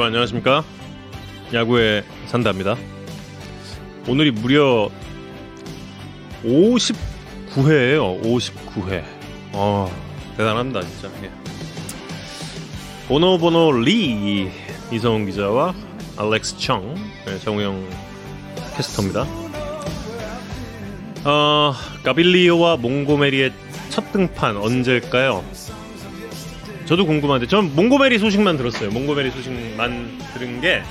여러분 안녕하십니까? 야구의 산다입니다. 오늘이 무려 59회예요. 59회. 어, 대단합니다, 진짜. 예. 보노보노 리 이성훈 기자와 알렉스 청 네, 정우영 캐스터입니다. 어, 가빌리오와 몽고메리의 첫 등판 언제일까요? 저도 궁금한데 전 몽고메리 소식만 들었어요. 몽고메리 소식만 들은 게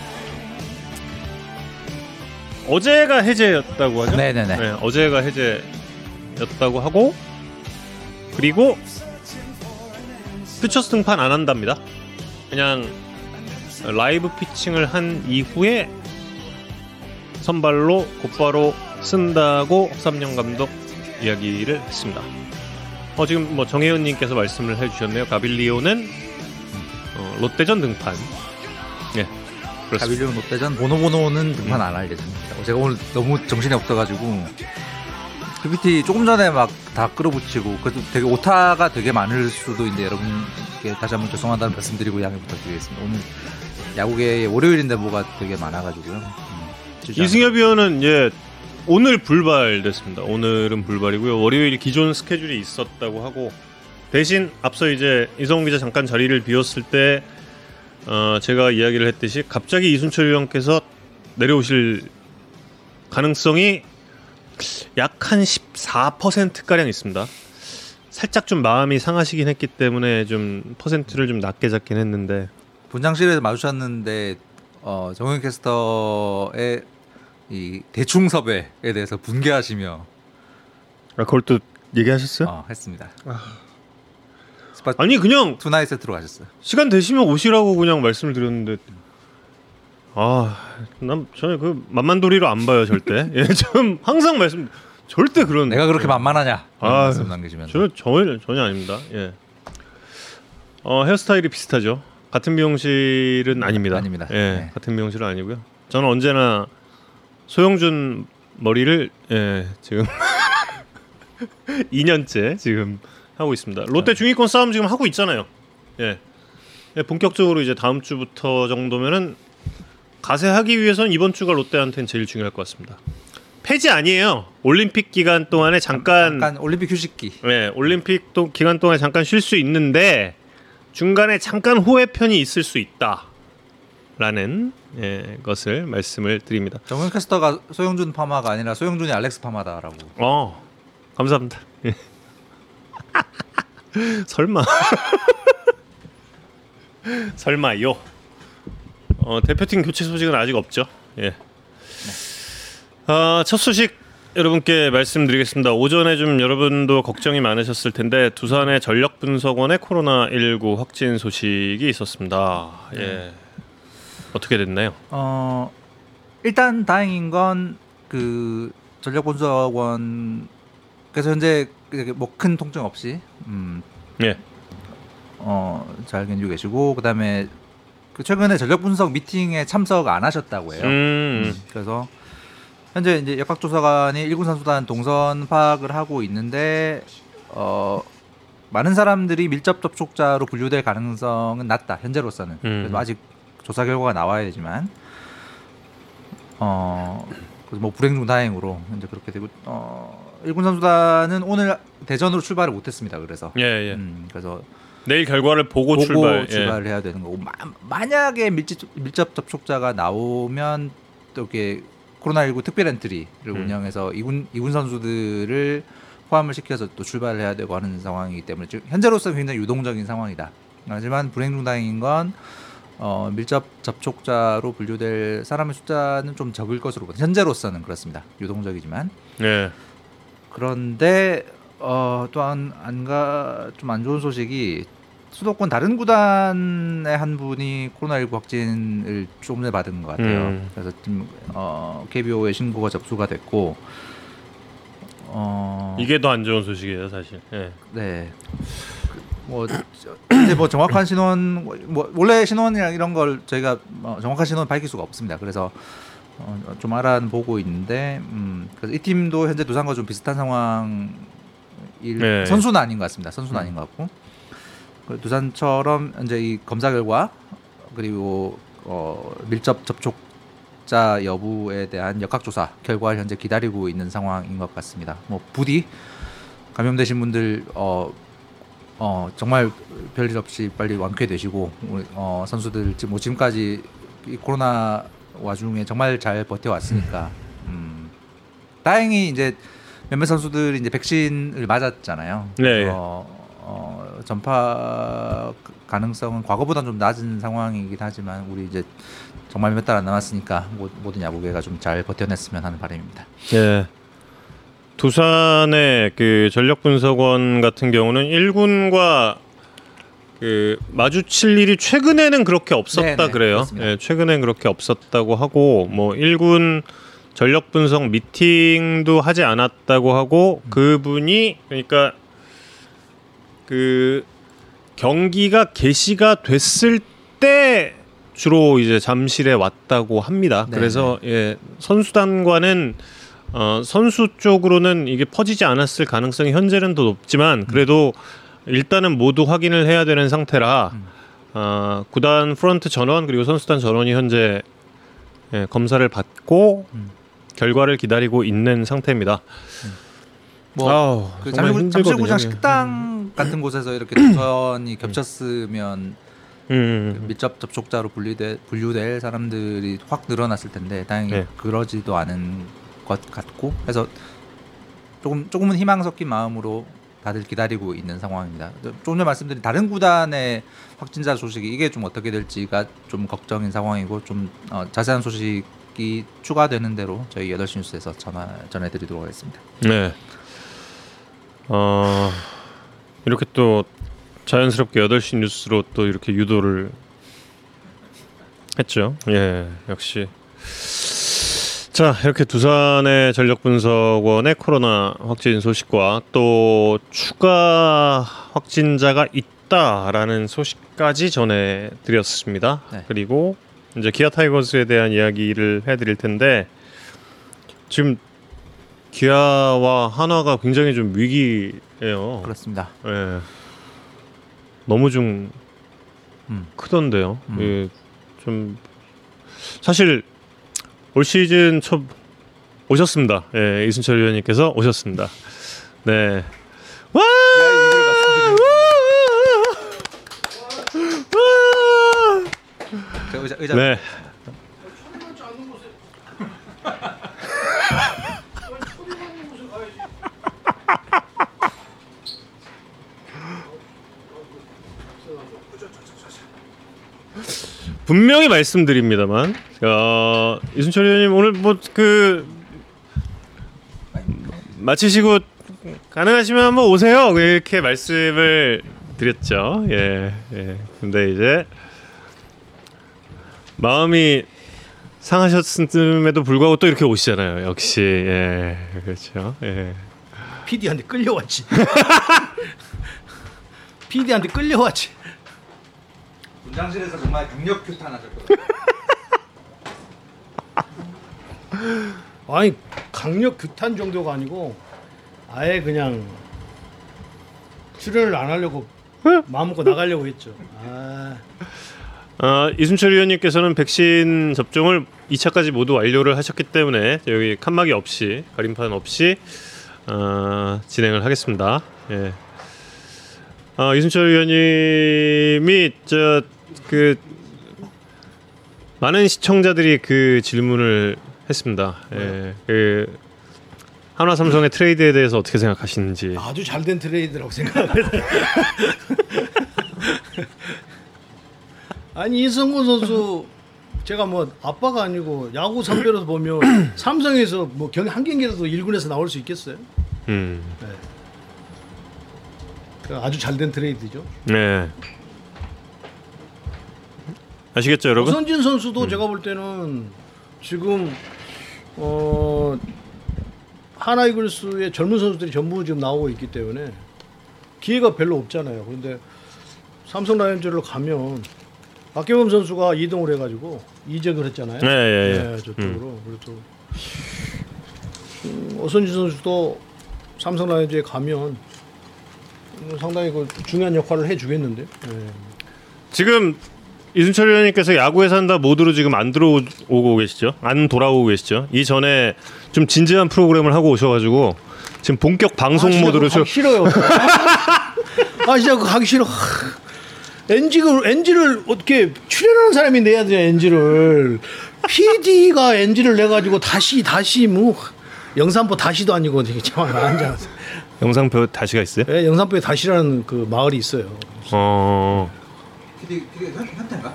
어제가 해제였다고 하죠? 네네네. 네, 어제가 해제였다고 하고 그리고 퓨처스 등판 안 한답니다. 그냥 라이브 피칭을 한 이후에 선발로 곧바로 쓴다고 허삼영 감독 이야기를 했습니다. 어, 지금 뭐 정혜연님께서 말씀을 해주셨네요. 가빌리오는 어, 롯데전 등판. 예, 그렇습니다. 가빌리오 롯데전 보노보노는 등판 안할 예정입니다. 제가 오늘 너무 정신이 없어가지고 PPT 조금 전에 막 다 끌어붙이고 그래도 되게 오타가 되게 많을 수도 있는데 여러분께 다시 한번 죄송하다는 말씀드리고 양해 부탁드리겠습니다. 오늘 야구계 월요일인데 뭐가 되게 많아가지고요. 음, 이승엽 위원은 예 오늘 불발됐습니다. 오늘은 불발이고요. 월요일 기존 스케줄이 있었다고 하고 대신 앞서 이제 이성훈 기자 잠깐 자리를 비웠을 때 어, 제가 이야기를 했듯이 갑자기 이순철 위원께서 내려오실 가능성이 약 한 14% 가량 있습니다. 살짝 좀 마음이 상하시긴 했기 때문에 좀 퍼센트를 좀 낮게 잡긴 했는데 분장실에서 마주쳤는데 어, 정현 캐스터의 이 대충 섭외에 대해서 분개하시며 아, 그걸 또 얘기하셨어요? 어, 했습니다. 스파 아니 그냥 투나잇 세트로 가셨어요. 시간 되시면 오시라고 그냥 말씀을 드렸는데 아, 난 저는 그 만만도리로 안 봐요 절대. 예, 좀 항상 말씀 절대 그런. 내가 그렇게 만만하냐? 그런 아, 말씀 남기시면서. 저는 전혀 전혀 아닙니다. 예. 어 헤어스타일이 비슷하죠. 같은 미용실은 아닙니다. 아닙니다. 예, 네. 같은 미용실은 아니고요. 저는 언제나 소영준 머리를 예, 지금 2년째 지금 하고 있습니다. 롯데 중위권 싸움 지금 하고 있잖아요. 예. 예, 본격적으로 이제 다음 주부터 정도면은 가세하기 위해서는 이번 주가 롯데한테는 제일 중요할 것 같습니다. 폐지 아니에요. 올림픽 기간 동안에 잠깐, 잠깐 올림픽 휴식기. 네, 올림픽 또 기간 동안에 잠깐 쉴 수 있는데 중간에 잠깐 호외편이 있을 수 있다 라는 예, 것을 말씀을 드립니다. 정현 캐스터가 소영준 파마가 아니라 소영준이 알렉스 파마다라고. 어, 감사합니다. 예. 설마 설마요. 어, 대표팀 교체 소식은 아직 없죠. 예. 아, 첫 소식 여러분께 말씀드리겠습니다. 오전에 좀 여러분도 걱정이 많으셨을 텐데 두산의 전력 분석원의 코로나 19 확진 소식이 있었습니다. 예. 어떻게 됐나요? 어 일단 다행인 건 그 전력 분석원 그래서 현재 뭐 큰 통증 없이 음, 예. 어잘 견디고 계시고 그다음에 그 최근에 전력 분석 미팅에 참석 안 하셨다고 해요. 음. 그래서 현재 이제 역학조사관이 일군 선수단 동선 파악을 하고 있는데 어 많은 사람들이 밀접 접촉자로 분류될 가능성은 낮다 현재로서는 음. 그래서 아직 조사 결과가 나와야 되지만 어 그래서 뭐 불행 중 다행으로 현재 그렇게 되고 어 일군 선수단은 오늘 대전으로 출발을 못했습니다 그래서 예, 예. 음, 그래서 내일 결과를 보고, 보고 출발. 예. 출발을 해야 되는 거고 마, 만약에 밀집, 밀접 접촉자가 나오면 또 이렇게 코로나19 특별 엔트리를 음. 운영해서 이군 이군 선수들을 포함을 시켜서 또 출발을 해야 되고 하는 상황이기 때문에 지금 현재로서는 굉장히 유동적인 상황이다. 하지만 불행 중 다행인 건 어, 밀접 접촉자로 분류될 사람의 숫자는 좀 적을 것으로 보다. 현재로서는 그렇습니다. 유동적이지만 예. 그런데 어, 또한 안가 좀 안 좋은 소식이 수도권 다른 구단의 한 분이 코로나19 확진을 조금 전에 받은 것 같아요. 음. 그래서 지금 어, KBO에 신고가 접수가 됐고 어, 이게 더 안 좋은 소식이에요, 사실. 예. 네. 뭐 이제 뭐 정확한 신원 뭐 원래 신원이랑 이런 걸 저희가 뭐 정확한 신원 밝힐 수가 없습니다. 그래서 어, 좀 알아보고 있는데 음, 그래서 이 팀도 현재 두산과 좀 비슷한 상황 일 네. 선수는 아닌 것 같습니다. 선수는 음. 아닌 것 같고 그 두산처럼 현재 이 검사 결과 그리고 어, 밀접 접촉자 여부에 대한 역학조사 결과를 현재 기다리고 있는 상황인 것 같습니다. 뭐 부디 감염되신 분들 어, 어 정말 별일 없이 빨리 완쾌되시고 우리, 어, 선수들 지금 뭐 지금까지 이 코로나 와중에 정말 잘 버텨왔으니까 음, 다행히 이제 몇몇 선수들이 이제 백신을 맞았잖아요. 네. 어, 어, 전파 가능성은 과거보다 좀 낮은 상황이긴 하지만 우리 이제 정말 몇 달 안 남았으니까 모- 모든 야구계가 좀 잘 버텨냈으면 하는 바람입니다. 예. 두산의 그 전력 분석원 같은 경우는 1군과 그 마주칠 일이 최근에는 그렇게 없었다 네네, 그래요. 그렇습니다. 예, 최근엔 그렇게 없었다고 하고 뭐 1군 전력 분석 미팅도 하지 않았다고 하고 음. 그분이 그러니까 그 경기가 개시가 됐을 때 주로 이제 잠실에 왔다고 합니다. 네, 그래서 예, 선수단과는 어, 선수 쪽으로는 이게 퍼지지 않았을 가능성이 현재는 더 높지만 그래도 일단은 모두 확인을 해야 되는 상태라 음. 어, 구단 프런트 전원 그리고 선수단 전원이 현재 예, 검사를 받고 음. 결과를 기다리고 있는 상태입니다. 뭐 아우, 그 잠실. 잠실구장 식당 같은 곳에서 이렇게 두선이 겹쳤으면 음, 그 밀접 접촉자로 분리돼 분류될 사람들이 확 늘어났을 텐데 다행히 네. 그러지도 않은 것 같고 해서 조금 조금은 희망 섞인 마음으로 다들 기다리고 있는 상황입니다. 조금 전에 말씀드린 다른 구단의 확진자 소식이 이게 좀 어떻게 될지가 좀 걱정인 상황이고 좀 어, 자세한 소식이 추가되는 대로 저희 8시 뉴스에서 전화 전해드리도록 하겠습니다. 네. 어, 이렇게 또 자연스럽게 8시 뉴스로 또 이렇게 유도를 했죠. 예, 역시. 자, 이렇게 두산의 전력 분석원의 코로나 확진 소식과 또 추가 확진자가 있다라는 소식까지 전해 드렸습니다. 네. 그리고 이제 기아 타이거즈에 대한 이야기를 해 드릴 텐데 지금 기아와 한화가 굉장히 좀 위기예요. 그렇습니다. 예. 너무 좀 음. 크던데요. 음. 예. 좀 사실 올 시즌 첫 오셨습니다. 예, 이순철 위원님께서 오셨습니다. 네. 와! 와! 자, 의자, 의자 네. 분명히 말씀드립니다만, 어, 이순철 의원님 오늘 뭐 그 마치시고 가능하시면 한번 오세요. 이렇게 말씀을 드렸죠. 예, 예. 근데 이제 마음이 상하셨음에도 불구하고 또 이렇게 오시잖아요. 역시 예, 그렇죠. 예. PD한테 끌려왔지. PD한테 끌려왔지. 분장실에서 정말 강력 규탄하셨거든요. 아니 강력 규탄 정도가 아니고 아예 그냥 출연을 안 하려고 마음 먹고 나가려고 했죠. 아, 어, 이순철 의원님께서는 백신 접종을 2차까지 모두 완료를 하셨기 때문에 여기 칸막이 없이 가림판 없이 어, 진행을 하겠습니다. 예. 어, 이순철 의원님이 저 그 많은 시청자들이 그 질문을 했습니다. 예. 그 한화 삼성의 트레이드에 대해서 어떻게 생각하시는지. 아주 잘된 트레이드라고 생각합니다. 아니 이성곤 선수 제가 뭐 아빠가 아니고 야구 선배로서 보면 삼성에서 뭐 경기 한 경기라도 1군에서 나올 수 있겠어요? 음. 그 아주 잘된 트레이드죠. 네. 아시겠죠, 여러분? 오선진 선수도 제가 볼 때는 지금 어 하나 이글스의 젊은 선수들이 전부 지금 나오고 있기 때문에 기회가 별로 없잖아요. 그런데 삼성 라이온즈로 가면 박경범 선수가 이동을 해가지고 이적을 했잖아요. 네, 예, 예. 저쪽으로 그래서 음, 오선진 선수도 삼성 라이온즈에 가면 음, 상당히 그 중요한 역할을 해주겠는데. 예. 지금 이순철 의원님께서 야구에 산다 모드로 지금 안 들어오고 계시죠? 안 돌아오고 계시죠? 이 전에 좀 진지한 프로그램을 하고 오셔가지고 지금 본격 방송 아, 모드로 가기 싫어요. 아 진짜 그거 가기 싫어. NG를 NG를 어떻게 출연하는 사람이 내야 되냐 NG를 PD가 NG를 내 가지고 다시 다시 뭐 영산포 다시도 아니고 되게 참 앉아. 영상표 다시가 있어요? 예, 영산포에 다시라는 그 마을이 있어요. 어 PD PD 현 현태인가?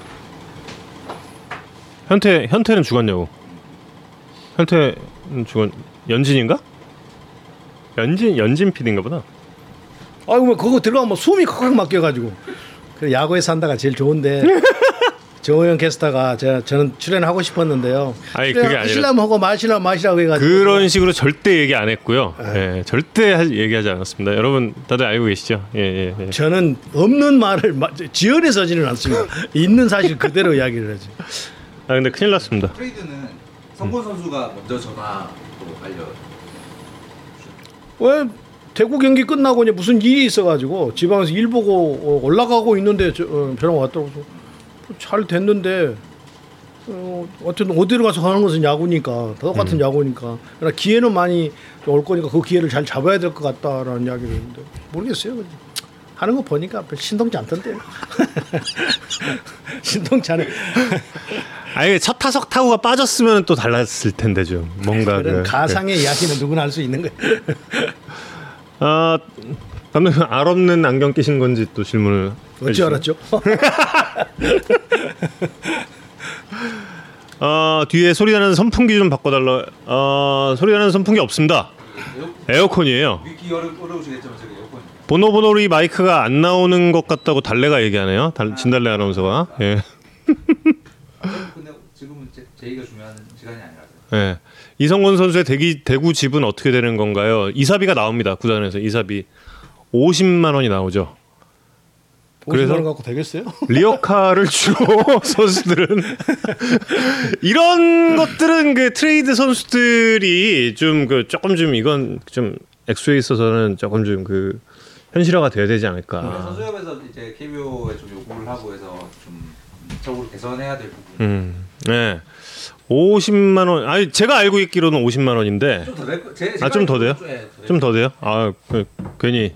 현태 현태는 죽었냐고? 현태는 죽었 연진인가? 연진 연진 PD인가 보다. 아이고 뭐 그거 들어가면 숨이 콱콱 막혀가지고 그래 야구에 산다가 제일 좋은데 정호영 캐스터가 제가 저는 출연하고 싶었는데요. 아니, 그게 아니라- 하시려면 하고 마시려면 마시라고 해가지고 그런 식으로 절대 얘기 안 했고요. 예, 절대 하- 얘기하지 않았습니다. 여러분 다들 알고 계시죠? 예, 예, 예. 저는 없는 말을 마- 지어내서지는 않습니다. 있는 사실 그대로 이야기를 하지. 아 근데 큰일 났습니다. 트레이드는 성곤 선수가 먼저 전화로 알려. 왜 대구 경기 끝나고 이제 무슨 일이 있어가지고 지방에서 일 보고 어, 올라가고 있는데 저, 어, 전화 왔다고 해서 잘 됐는데 어, 어쨌든 어디로 가서 하는 것은 야구니까 다 똑같은 야구니까 그러나 기회는 많이 올 거니까 그 기회를 잘 잡아야 될 것 같다라는 이야기를 했는데 모르겠어요. 하는 거 보니까 별 신동치 않던데요. 신동치 않아. 아예 첫 타석 타구가 빠졌으면 또 달랐을 텐데 좀 뭔가 그런 그, 가상의 이야기는 누구나 할 수 있는 거예요. 아 감독님 알 없는 안경 끼신 건지 또 질문을 어찌. 알았죠? 아 뒤에 소리 나는 선풍기 좀 바꿔달라. 아 소리 나는 선풍기 없습니다. 에어컨이에요. 보노보노리 마이크가 안 나오는 것 같다고 달래가 얘기하네요. 달, 진달래 아나운서가. 예. 근데 지금은 제, 제의가 중요한 시간이 아니라서. 예. 이성곤 선수의 대기 대구 집은 어떻게 되는 건가요? 이사비가 나옵니다. 구단에서 이사비 50만 원이 나오죠. 그래서- 50만 원 갖고 되겠어요? 리어카를 주로 선수들은 이런 것들은 그 트레이드 선수들이 좀 그 조금 좀 이건 좀 액수에 있어서는 조금 좀 그 현실화가 돼야 되지 않을까. 선수협에서 이제 KBO에 좀 요구를 하고 해서 좀 적으로 개선해야 될 부분. 음, 네. 50만 원. 아니 제가 알고 있기로는 50만 원인데 좀더 될 거. 제, 아, 좀 더 돼요? 네, 좀더 돼요? 아 그, 괜히.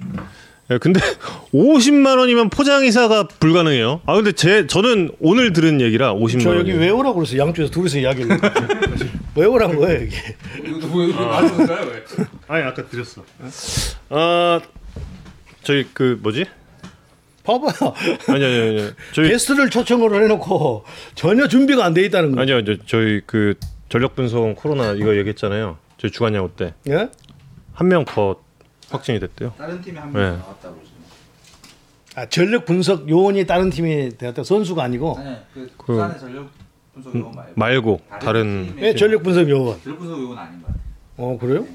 예, 근데 50만 원이면 포장 이사가 불가능해요. 아 근데 제 저는 오늘 들은 얘기라 50만 저 원. 여기 왜 오라고 그랬어? 양쪽에서 둘이서 이야기를. 왜 오란 거예요 이게? 말하는 거야 왜? 아니 아까 드렸어. 아 저희 그 뭐지? 봐봐요. 아니 아니 아니. 저희 게스트를 초청을 해놓고 전혀 준비가 안 돼 있다는 거. 아니요 저, 저희 그 전력 분석 코로나 이거 얘기했잖아요. 저희 주간 야구 때한 예? 명더 확진이 됐대요. 다른 팀이 한 네. 명 나왔다고 지금. 아 전력 분석 요원이 다른 팀이 되었다 선수가 아니고. 아니 그 그- 부산의 전력 분석 요원 말고. 말고 다른 팀의 예, 전력 분석 요원. 전력 분석 요원 아닌 것 같아요. 어 그래요?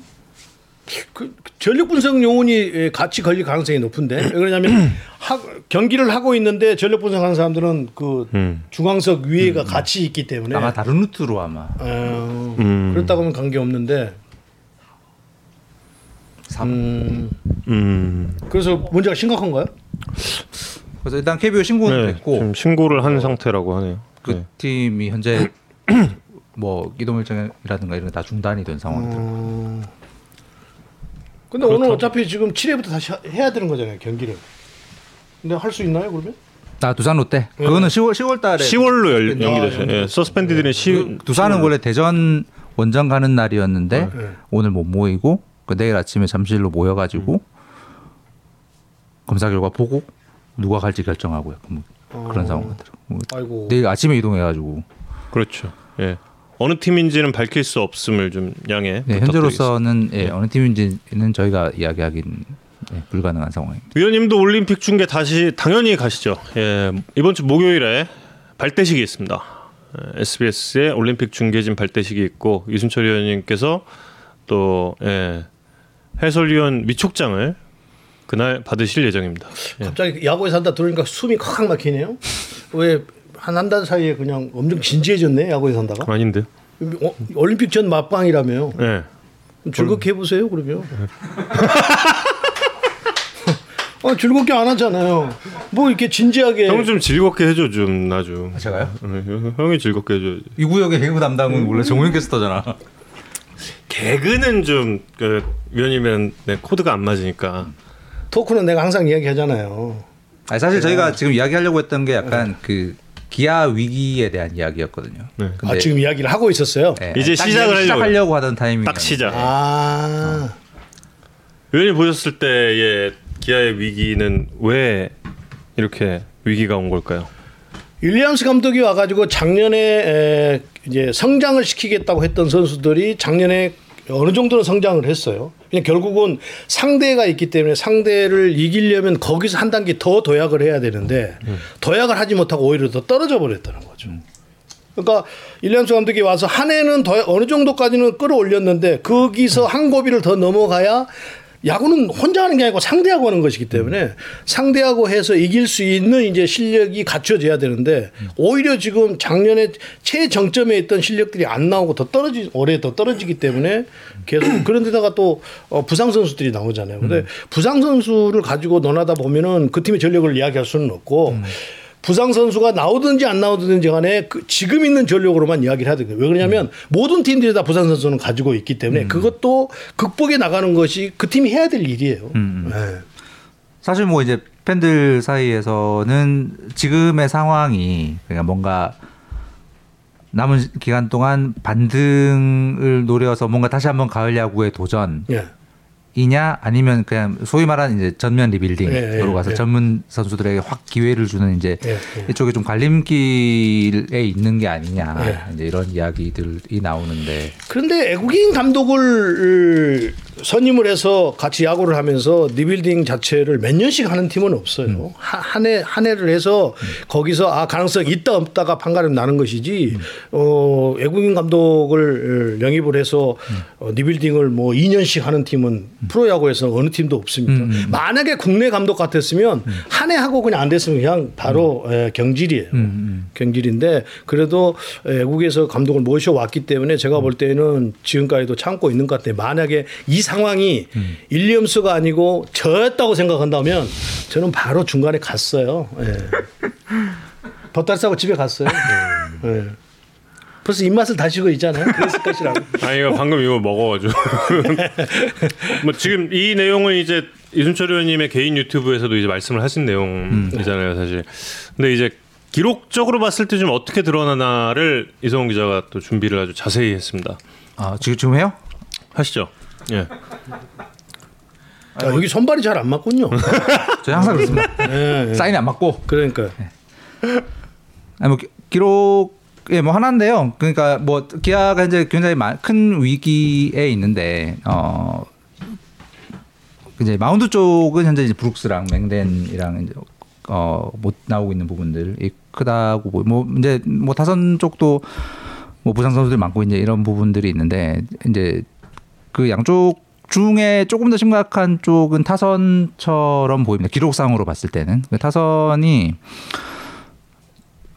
그그 전력 분석 요원이 예, 같이 걸릴 가능성이 높은데 왜 그러냐면 하, 경기를 하고 있는데 전력 분석하는 사람들은 그 음. 중앙석 위에가 같이 있기 때문에 아마 다른 루트로 아마. 어, 음. 그렇다고 하면 관계 없는데 삼. 음, 음. 그래서 문제가 심각한가요? 그래서 일단 KBO 신고는 네, 됐고 지금 신고를 한 상태라고 하네요. 그 네. 팀이 현재 뭐 이동 일정이라든가 이런 거다 중단이 된 상황이더라고요. 어... 근데 오늘 어차피 지금 7회부터 다시 하- 해야 되는 거잖아요 경기를. 근데 할 수 있나요 그러면? 아 두산 롯데 네. 그거는 10월 10월 달에 10월로 열, 아, 연기됐어요. 예, 서스펜디드는 시 그 두산은 원래 대전 원정 가는 날이었는데 네. 오늘 못 모이고 그 내일 아침에 잠실로 모여가지고 검사 결과 보고 누가 갈지 결정하고요. 뭐 그런 어. 상황 같더라고. 뭐 아이고. 내일 아침에 이동해가지고 그렇죠. 예. 어느 팀인지는 밝힐 수 없음을 좀 양해 네. 현재로서는 예, 어느 팀인지는 저희가 이야기하기는 예, 불가능한 상황입니다. 위원님도 올림픽 중계 다시 당연히 가시죠. 예, 이번 주 목요일에 발대식이 있습니다. 예, SBS의 올림픽 중계진 발대식이 있고 이순철 위원님께서 또 예, 해설위원 위촉장을 그날 받으실 예정입니다. 예. 갑자기 야구에 산다 들으니까 숨이 콱 막히네요. 왜 한 한 달 사이에 그냥 엄청 진지해졌네 야구에 산다가. 아닌데? 어, 올림픽 전 맛방이라며. 예. 즐겁게 해보세요 그러면. 어, 즐겁게 안 하잖아요. 뭐 이렇게 진지하게. 형 좀 즐겁게 해줘 좀 나주. 제가요? 어, 형이 즐겁게 해줘. 이 구역의 개그 담당은 원래 정우영 캐스터잖아. 개그는 좀그 위원님은 네, 코드가 안 맞으니까. 토크는 내가 항상 이야기하잖아요. 아니, 사실 저희가 지금 이야기하려고 했던 게 약간 그 기아 위기에 대한 이야기였거든요. 네. 근데 아, 지금 이야기를 하고 있었어요. 네, 이제 딱 시작을. 시작하려고 하던 타이밍. 딱 시작. 아, 위원님 보셨을 때의 기아의 위기는 왜 이렇게 위기가 온 걸까요? 윌리엄스 감독이 와가지고 작년에 에, 이제 성장을 시키겠다고 했던 선수들이 작년에 어느 정도는 성장을 했어요. 그냥 결국은 상대가 있기 때문에 상대를 이기려면 거기서 한 단계 더 도약을 해야 되는데 도약을 하지 못하고 오히려 더 떨어져 버렸다는 거죠. 그러니까 윌리엄스 감독이 와서 한 해는 더 어느 정도까지는 끌어올렸는데 거기서 한 고비를 더 넘어가야 야구는 혼자 하는 게 아니고 상대하고 하는 것이기 때문에 상대하고 해서 이길 수 있는 이제 실력이 갖춰져야 되는데 오히려 지금 작년에 최정점에 있던 실력들이 안 나오고 더 떨어지 올해 더 떨어지기 때문에 계속 그런 데다가 또 어, 부상 선수들이 나오잖아요. 근데 부상 선수를 가지고 논하다 보면은 그 팀의 전력을 이야기할 수는 없고 부상 선수가 나오든지 안 나오든지 간에 그 지금 있는 전력으로만 이야기를 해야 되거든요. 왜 그러냐면 모든 팀들이 다 부상 선수는 가지고 있기 때문에 그것도 극복해 나가는 것이 그 팀이 해야 될 일이에요. 네. 사실 뭐 이제 팬들 사이에서는 지금의 상황이 그러니까 뭔가 남은 기간 동안 반등을 노려서 뭔가 다시 한번 가을 야구의 도전 예. 이냐 아니면 그냥 소위 말하는 이제 전면 리빌딩으로 예, 예, 가서 예. 전문 선수들에게 확 기회를 주는 이제 예, 예. 이쪽에 좀 갈림길에 있는 게 아니냐 예. 이제 이런 이야기들이 나오는데 그런데 외국인 감독을 선임을 해서 같이 야구를 하면서 리빌딩 자체를 몇 년씩 하는 팀은 없어요. 한해 한 해를 해서 거기서 아 가능성 있다 없다가 판가름 나는 것이지 어 외국인 감독을 영입을 해서 어, 리빌딩을 뭐 2년씩 하는 팀은 프로야구에서 어느 팀도 없습니다. 만약에 국내 감독 같았으면 한 해 하고 그냥 안 됐으면 그냥 바로 에, 경질이에요. 경질인데 그래도 외국에서 감독을 모셔왔기 때문에 제가 볼 때는 지금까지도 참고 있는 것 같아요. 만약에 이 상황이 윌리엄스가 아니고 저였다고 생각한다면 저는 바로 중간에 갔어요. 예. 덧달 싸고 집에 갔어요. 예. 벌써 입맛을 다시고 있잖아요. 그랬을 것이라고. 아 이거 방금 이거 먹어가지고 뭐 지금 이 내용은 이제 이순철 의원님의 개인 유튜브에서도 이제 말씀을 하신 내용이잖아요 사실 근데 이제 기록적으로 봤을 때 좀 어떻게 드러나나를 이성훈 기자가 또 준비를 아주 자세히 했습니다 아 지금 지금 해요? 하시죠 예 아, 여기 손발이 잘 안 맞군요. 저희 항상 그렇습니다. 예, 예. 사인이 안 맞고 그러니까 아니 뭐 기- 기록에 뭐 하나인데요. 그러니까 뭐 기아가 이제 굉장히 마- 큰 위기에 있는데 어 이제 마운드 쪽은 현재 이제 브룩스랑 맹덴이랑 이제 어못 나오고 있는 부분들이 크다고 뭐 이제 뭐 타선 쪽도 뭐 부상 선수들 많고 이제 이런 부분들이 있는데 이제 그 양쪽 중에 조금 더 심각한 쪽은 타선처럼 보입니다. 기록상으로 봤을 때는 그 타선이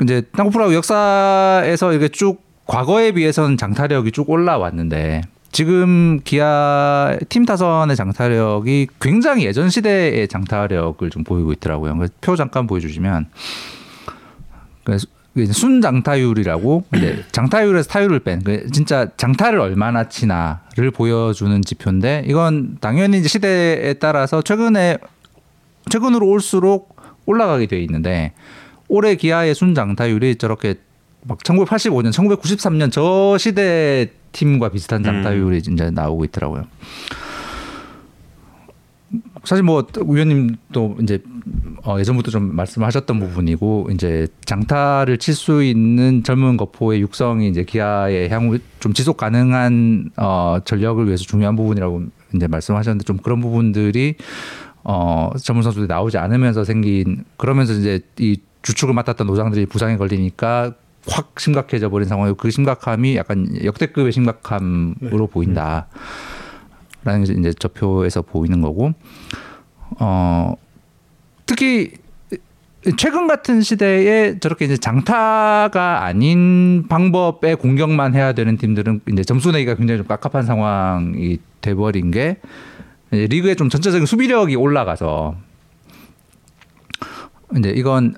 이제 땅콩 프로야구 역사에서 이렇게 쭉 과거에 비해서는 장타력이 쭉 올라왔는데 지금 기아 팀 타선의 장타력이 굉장히 예전 시대의 장타력을 좀 보이고 있더라고요. 표 잠깐 보여주시면 순장타율이라고 이제 장타율에서 타율을 뺀그 진짜 장타를 얼마나 치나를 보여주는 지표인데 이건 당연히 이제 시대에 따라서 최근에 최근으로 올수록 올라가게 돼 있는데 올해 기아의 순장타율이 저렇게 막 1985년, 1993년 저 시대 팀과 비슷한 장타율이 이제 나오고 있더라고요. 사실 뭐 위원님도 이제 어 예전부터 좀 말씀하셨던 부분이고 이제 장타를 칠 수 있는 젊은 거포의 육성이 이제 기아의 향후 좀 지속 가능한 어 전력을 위해서 중요한 부분이라고 이제 말씀하셨는데 좀 그런 부분들이 어 전문 선수들이 나오지 않으면서 생긴 그러면서 이제 이 주축을 맡았던 노장들이 부상에 걸리니까 확 심각해져 버린 상황이고 그 심각함이 약간 역대급의 심각함으로 보인다. 라는 게 이제 저 표에서 보이는 거고 어 특히 최근 같은 시대에 저렇게 이제 장타가 아닌 방법의 공격만 해야 되는 팀들은 이제 점수 내기가 굉장히 좀 깝깝한 상황이 돼버린 게 이제 리그의 좀 전체적인 수비력이 올라가서 이제 이건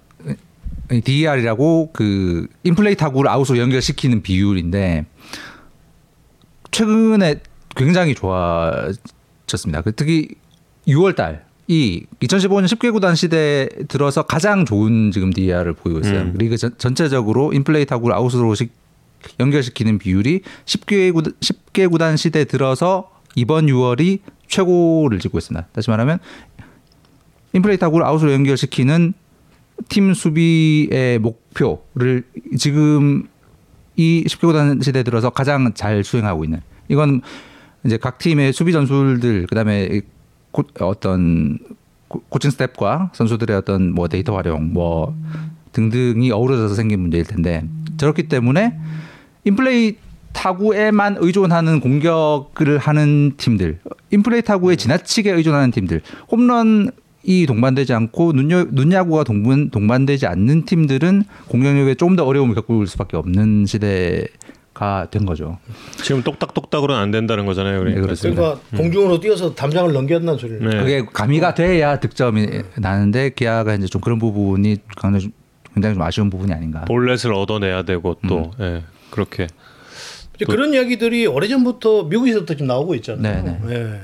DER이라고 그 인플레이 타구를 아웃으로 연결시키는 비율인데 최근에 굉장히 좋아졌습니다. 그 특히 6월 달이 2015년 10개 구단 시대 들어서 가장 좋은 지금 DER을 보이고 있어요. 음. 리그 전, 전체적으로 인플레이 타구를 아웃으로 시, 연결시키는 비율이 10개 구단 10개 구단 시대 들어서 이번 6월이 최고를 찍고 있습니다. 다시 말하면 인플레이 타구를 아웃으로 연결시키는 팀 수비의 목표를 지금 이 10개 구단 시대 들어서 가장 잘 수행하고 있는 이건 이제 각 팀의 수비 전술들 그다음에 고, 어떤 고- 코칭 스텝과 선수들의 어떤 뭐 데이터 활용 뭐 등등이 어우러져서 생긴 문제일 텐데 저렇기 때문에 인플레이 타구에만 의존하는 공격을 하는 팀들, 인플레이 타구에 지나치게 의존하는 팀들, 홈런이 동반되지 않고 눈여, 눈야구가 동반, 동반되지 않는 팀들은 공격력에 조금 더 어려움을 겪을 수밖에 없는 시대 가된 거죠. 지금 똑딱똑딱으로는 안 된다는 거잖아요. 그러니까. 네, 그렇습니다. 그러니까 공중으로 뛰어서 담장을 넘겼다는 소리를. 네. 그게 가미가 돼야 득점이 나는데 기아가 이제 좀 그런 부분이 굉장히 좀- 아쉬운 부분이 아닌가. 볼넷을 얻어내야 되고 또 음. 예, 그렇게 이제 그런 이야기들이 오래전부터 미국에서부터 지금 나오고 있잖아요. 네, 예.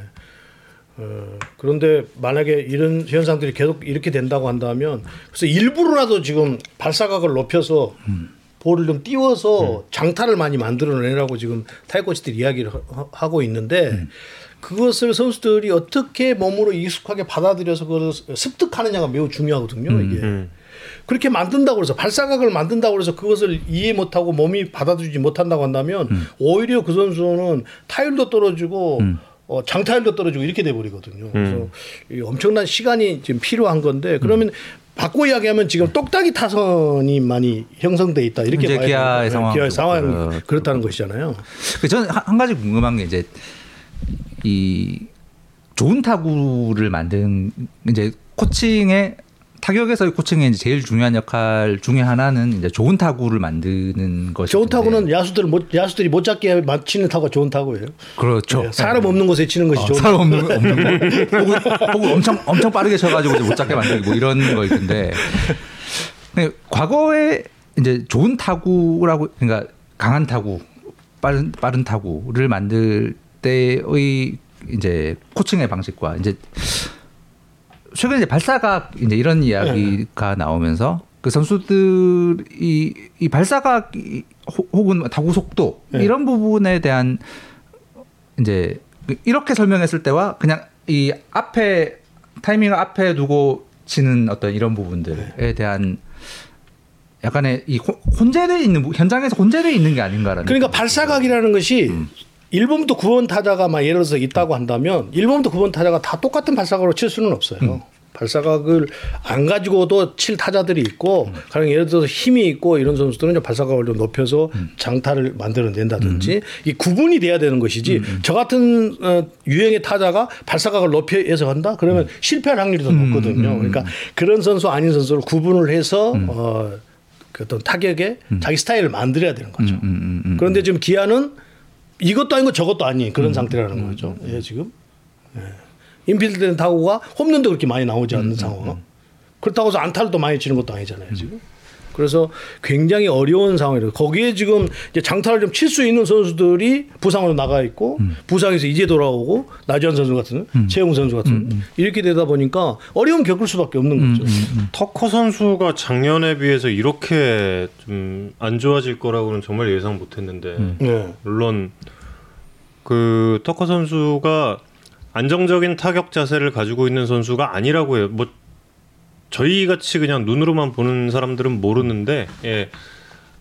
어, 그런데 만약에 이런 현상들이 계속 이렇게 된다고 한다면 그래서 일부러라도 지금 발사각을 높여서 볼을 좀 띄워서 장타를 많이 만들어내라고 지금 타이 코치들이 이야기를 하- 하고 있는데 그것을 선수들이 어떻게 몸으로 익숙하게 받아들여서 그걸 습득하느냐가 매우 중요하거든요. 이게. 음. 그렇게 만든다고 해서 발사각을 만든다고 해서 그것을 이해 못하고 몸이 받아들이지 못한다고 한다면 오히려 그 선수는 타율도 떨어지고 어, 장타율도 떨어지고 이렇게 돼 버리거든요. 그래서 이 엄청난 시간이 지금 필요한 건데 그러면 바꿔 이야기하면 지금 똑딱이 타선이 많이 형성돼 있다 이렇게 봐야 기아의. 상황도 기아의 그렇- 그렇다는 것이잖아요. 그 저는 한, 한 가지 궁금한 게 이제 이 좋은 타구를 만든 이제 코칭의 타격에서의 코칭의 이제 제일 중요한 역할 중에 하나는 이제 좋은 타구를 만드는 것이 좋은 타구는 야수들 못 야수들이 못 잡게 맞히는 타구가 좋은 타구예요. 그렇죠. 예, 사람 없는 곳에 치는 것이 어, 좋은 사람 없는 없는 거. 혹은, 혹은 엄청 엄청 빠르게 쳐가지고 못 잡게 만들고 뭐 이런 거일 텐데. 과거에 이제 좋은 타구라고 그러니까 강한 타구, 빠른 빠른 타구를 만들 때의 이제 코칭의 방식과 이제 최근에 이제 발사각 이제 이런 이야기가 나오면서 그 선수들이 이 발사각 혹- 혹은 타구 속도 네. 이런 부분에 대한 이제 이렇게 설명했을 때와 그냥 이 앞에 타이밍을 앞에 두고 치는 어떤 이런 부분들에 대한 약간의 이 혼- 혼재돼 있는 부- 현장에서 혼재돼 있는 게 아닌가라는 그러니까 발사각이라는 것이 음. 1번부터 9번 타자가 막 예를 들어서 있다고 한다면 1번부터 9번 타자가 다 똑같은 발사각으로 칠 수는 없어요. 음. 발사각을 안 가지고도 칠 타자들이 있고 음. 가령 예를 들어서 힘이 있고 이런 선수들은 발사각을 좀 높여서 음. 장타를 만들어낸다든지 이 구분이 돼야 되는 것이지 음, 저 같은 어, 유형의 타자가 발사각을 높여서 한다 그러면 실패할 확률이 더 높거든요. 그러니까 그런 선수 아닌 선수를 구분을 해서 어, 그 어떤 타격에 자기 스타일을 만들어야 되는 거죠. 음, 음, 음. 그런데 지금 기아는 이것도 아니고 저것도 아닌 그런 상태라는 거죠. 예, 지금. 예. 인필드된 타구가 홈런도 그렇게 많이 나오지 않는 상황. 그렇다고 해서 안타를 또 많이 치는 것도 아니잖아요, 지금. 그래서 굉장히 어려운 상황이에요. 거기에 지금 이제 장타를 좀 칠 수 있는 선수들이 부상으로 나가 있고 부상에서 이제 돌아오고 나지환 선수 같은 최용 선수 같은 이렇게 되다 보니까 어려움 겪을 수밖에 없는 거죠. 터커 선수가 작년에 비해서 이렇게 좀 안 좋아질 거라고는 정말 예상 못했는데 네. 물론 그 터커 선수가 안정적인 타격 자세를 가지고 있는 선수가 아니라고 해요. 뭐 저희 같이 그냥 눈으로만 보는 사람들은 모르는데 예.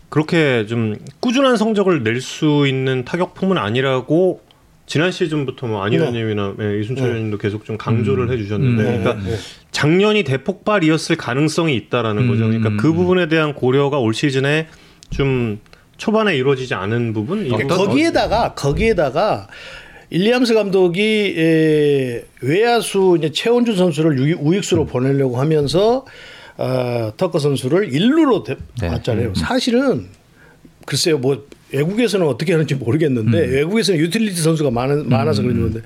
그렇게 좀 꾸준한 성적을 낼 수 있는 타격 폼은 아니라고 지난 시즌부터 뭐 안희원님이나 예, 이순철 네. 의원님도 계속 좀 강조를 해주셨는데, 네, 그러니까 네. 작년이 대폭발이었을 가능성이 있다라는 거죠. 그러니까 음, 그 음. 부분에 대한 고려가 올 시즌에 좀 초반에 이루어지지 않은 부분. 거기에다가 거기에다가 윌리엄스 감독이 에, 외야수 이제 최원준 선수를 유- 우익수로 보내려고 하면서 어, 터커 선수를 일루로 대- 네. 놨잖아요. 사실은 글쎄요 뭐 외국에서는 어떻게 하는지 모르겠는데 외국에서는 유틸리티 선수가 많은, 많아서 그런 건데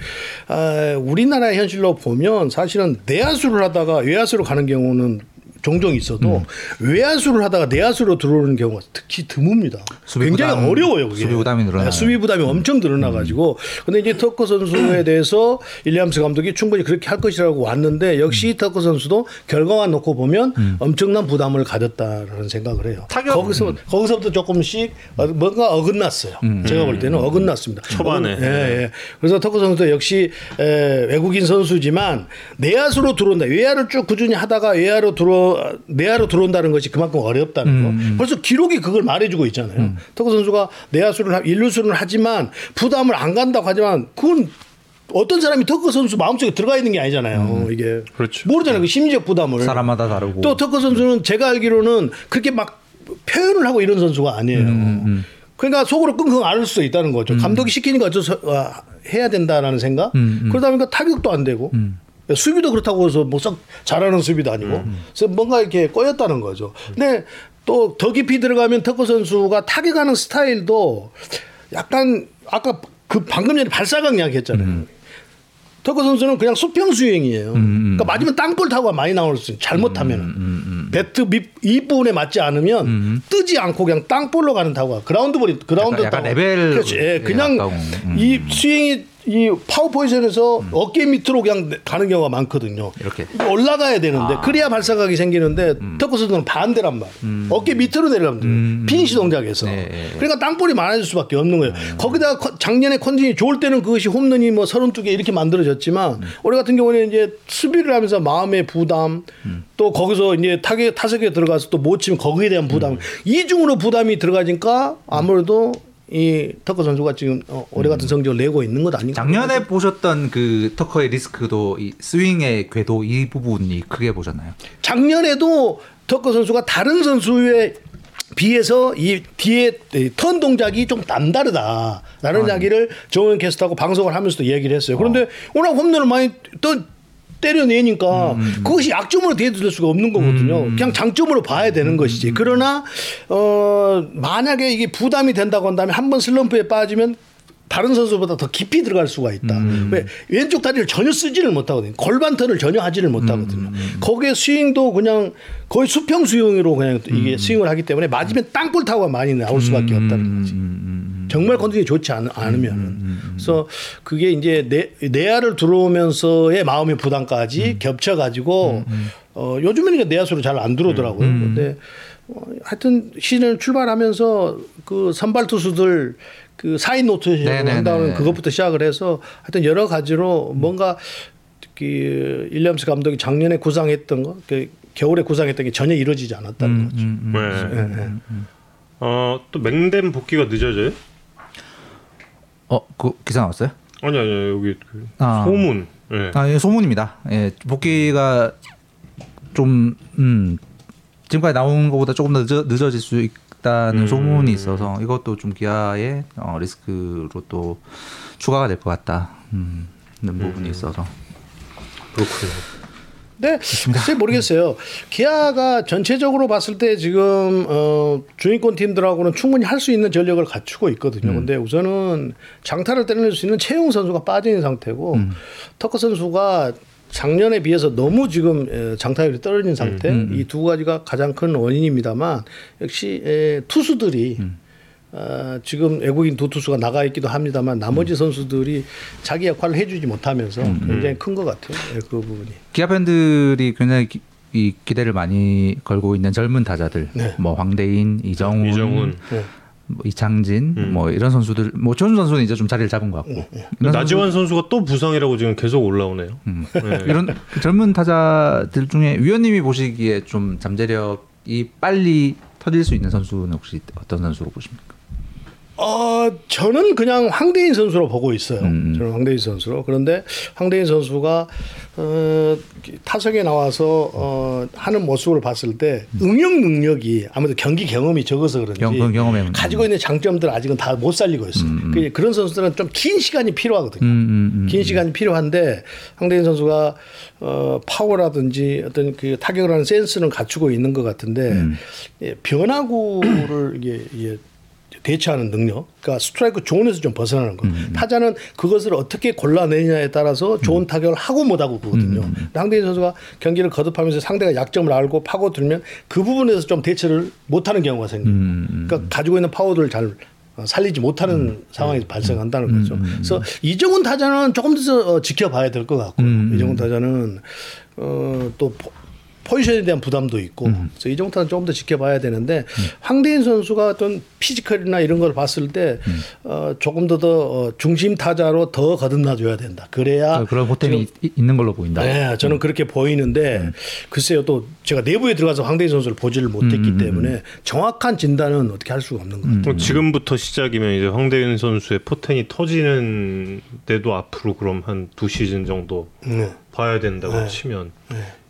아, 우리나라 현실로 보면 사실은 내야수를 하다가 외야수로 가는 경우는 종종 있어도 외야수를 하다가 내야수로 들어오는 경우가 특히 드뭅니다. 수비 굉장히 부담, 어려워요. 그게. 수비 부담이 늘어나요. 네, 수비 부담이 엄청 늘어나가지고 근데 이제 터커 선수에 대해서 일리암스 감독이 충분히 그렇게 할 것이라고 왔는데 역시 터커 선수도 결과만 놓고 보면 엄청난 부담을 가졌다라는 생각을 해요. 타격- 거기서 거기서부터 조금씩 어, 뭔가 어긋났어요. 제가 볼 때는 어긋났습니다. 초반에. 어긋- 예, 예. 그래서 터커 선수도 역시 에, 외국인 선수지만 내야수로 들어온다. 외야를 쭉 꾸준히 하다가 외야로 들어 내야로 들어온다는 것이 그만큼 어렵다는 거. 벌써 기록이 그걸 말해주고 있잖아요. 터커 선수가 내야수를 하- 일루수를 하지만 부담을 안 간다고 하지만 그건 어떤 사람이 터커 선수 마음속에 들어가 있는 게 아니잖아요. 이게 그렇죠. 모르잖아요. 그 심리적 부담을. 사람마다 다르고 또 터커 선수는 제가 알기로는 그렇게 막 표현을 하고 이런 선수가 아니에요. 그러니까 속으로 끙끙 앓을 수도 있다는 거죠. 감독이 시키니까 어쩔 수 어, 해야 된다라는 생각. 그러다 보니까 타격도 안 되고 수비도 그렇다고 해서 뭐 썩 잘하는 수비도 아니고 그래서 뭔가 이렇게 꼬였다는 거죠. 근데 또 더 깊이 들어가면 터커 선수가 타격하는 스타일도 약간 아까 그 방금 전에 발사각 이야기했잖아요. 터커 선수는 그냥 수평 스윙이에요. 그러니까 맞으면 땅볼 타구가 많이 나올 수 있어요. 잘못하면 배트 밑 윗부분에 맞지 않으면 뜨지 않고 그냥 땅볼로 가는 타구가 그라운드 볼이 그라운드 약간 타구. 레벨 그렇지. 예, 에 그냥. 음. 이 스윙이 이 파워 포지션에서 어깨 밑으로 그냥 가는 경우가 많거든요. 이렇게. 올라가야 되는데 아. 그래야 발사각이 생기는데 음. 터커 선수는 반대란 말. 어깨 밑으로 내려가면 돼요. 피니시 동작에서. 네, 네, 네. 그러니까 땅볼이 많아질 수밖에 없는 거예요. 거기다가 컨- 작년에 컨디션이 좋을 때는 그것이 홈런이 뭐 32개 이렇게 만들어졌지만 올해 같은 경우는 이제 수비를 하면서 마음의 부담 또 거기서 이제 타격 타석에 들어가서 또 못 치면 거기에 대한 부담 이중으로 부담이 들어가니까 아무래도 이 터커 선수가 지금 어, 올해 같은 성적을 내고 있는 것 아닌가. 작년에 보셨던 그 터커의 리스크도 이 스윙의 궤도 이 부분이 크게 보셨나요? 작년에도 터커 선수가 다른 선수에 비해서 이 뒤에 턴 동작이 좀 남다르다라는 이야기를 정원 캐스트하고 방송을 하면서도 얘기를 했어요. 그런데 워낙 홈런을 많이 또 때려내니까 그것이 약점으로 대두될 수가 없는 거거든요. 그냥 장점으로 봐야 되는 것이지. 그러나 어 만약에 이게 부담이 된다고 한다면 한 번 슬럼프에 빠지면 다른 선수보다 더 깊이 들어갈 수가 있다. 왜 왼쪽 다리를 전혀 쓰지를 못하거든요. 골반 턴을 전혀 하지를 못하거든요. 거기에 스윙도 그냥 거의 수평 수용으로 그냥 이게 스윙을 하기 때문에 맞으면 땅볼 타구가 많이 나올 수밖에 없다는 거지. 정말 컨디션이 좋지 않, 않으면. 그래서 그게 이제 내, 내야를 들어오면서의 마음의 부담까지 겹쳐가지고 어, 요즘에는 이제 내야수로 잘 안 들어오더라고요. 근데 어, 하여튼 시즌 출발하면서 그 선발 투수들 그 사인 노트를 네네네. 한다는 그것부터 시작을 해서 하여튼 여러 가지로 뭔가 그 일리엄스 감독이 작년에 구상했던 거, 그 겨울에 구상했던 게 전혀 이루어지지 않았다는 거죠. 네. 예, 예. 어, 또 맹댐 복귀가 늦어져요? 어, 그 기사 나왔어요? 아니 아니 여기 그 아. 소문. 예. 아, 예, 소문입니다. 예, 복귀가 좀 음, 지금까지 나온 것보다 조금 더 늦어, 늦어질 수 있다는 음. 소문이 있어서 이것도 좀 기아의 어, 리스크로 또 추가가 될 것 같다. 음, 는 부분이 있어서. 그렇군요. 네, 글쎄 모르겠어요. 기아가 전체적으로 봤을 때 지금 어, 주인권 팀들하고는 충분히 할 수 있는 전력을 갖추고 있거든요. 근데 우선은 장타를 때려낼 수 있는 최용 선수가 빠진 상태고 터커 선수가 작년에 비해서 너무 지금 에, 장타율이 떨어진 상태. 이두 가지가 가장 큰 원인입니다만 역시 에, 투수들이 어, 지금 외국인 두 투수가 나가 있기도 합니다만 나머지 선수들이 자기 역할을 해주지 못하면서 굉장히 큰 것 같아요. 예, 그 부분이. 기아 팬들이 굉장히 기, 이 기대를 많이 걸고 있는 젊은 타자들, 네. 뭐 황대인, 이정훈, 이정훈. 네. 뭐 이창진, 뭐 이런 선수들, 뭐 조준 선수는 이제 좀 자리를 잡은 것 같고 이런 나지완 선수 가 또 부상이라고 지금 계속 올라오네요. 네. 이런 젊은 타자들 중에 위원님이 보시기에 좀 잠재력이 빨리 터질 수 있는 선수는 혹시 어떤 선수로 보십니까? 어, 저는 그냥 황대인 선수로 보고 있어요. 음. 저는 황대인 선수로. 그런데 황대인 선수가 어, 타석에 나와서 어, 하는 모습을 봤을 때 응용 능력이 아무래도 경기 경험이 적어서 그런지 경- 그 경험의 문제. 가지고 있는 장점들 아직은 다 못 살리고 있어요. 그- 그런 선수들은 좀 긴 시간이 필요하거든요. 음, 음, 음. 긴 시간이 필요한데 황대인 선수가 어, 파워라든지 어떤 그 타격을 하는 센스는 갖추고 있는 것 같은데 음. 예, 변화구를 이게, 이게 대처하는 능력, 그러니까 스트라이크 존에서 좀 벗어나는 거. 타자는 그것을 어떻게 골라내느냐에 따라서 좋은 타격을 하고 못하고 그거든요. 황대인 선수가 경기를 거듭하면서 상대가 약점을 알고 파고들면 그 부분에서 좀 대처를 못하는 경우가 생겨요. 그러니까 가지고 있는 파워들을 잘 살리지 못하는 상황이 발생한다는 거죠. 그래서 이정훈 타자는 조금 더 어, 지켜봐야 될 것 같고 이정훈 타자는 어, 또 포- 포지션에 대한 부담도 있고 그래서 이정훈 타자는 조금 더 지켜봐야 되는데 황대인 선수가 어떤 피지컬이나 이런 걸 봤을 때 어, 조금 더, 더 어, 중심 타자로 더 거듭나줘야 된다. 그래야 그런 포텐이 이- 있는 걸로 보인다. 네, 저는 그렇게 보이는데 글쎄요 또 제가 내부에 들어가서 황대인 선수를 보지를 못했기 때문에 정확한 진단은 어떻게 할 수가 없는 것 같아요. 지금부터 시작이면 이제 황대인 선수의 포텐이 터지는 데도 앞으로 그럼 한 두 시즌 정도 네. 봐야 된다고 치면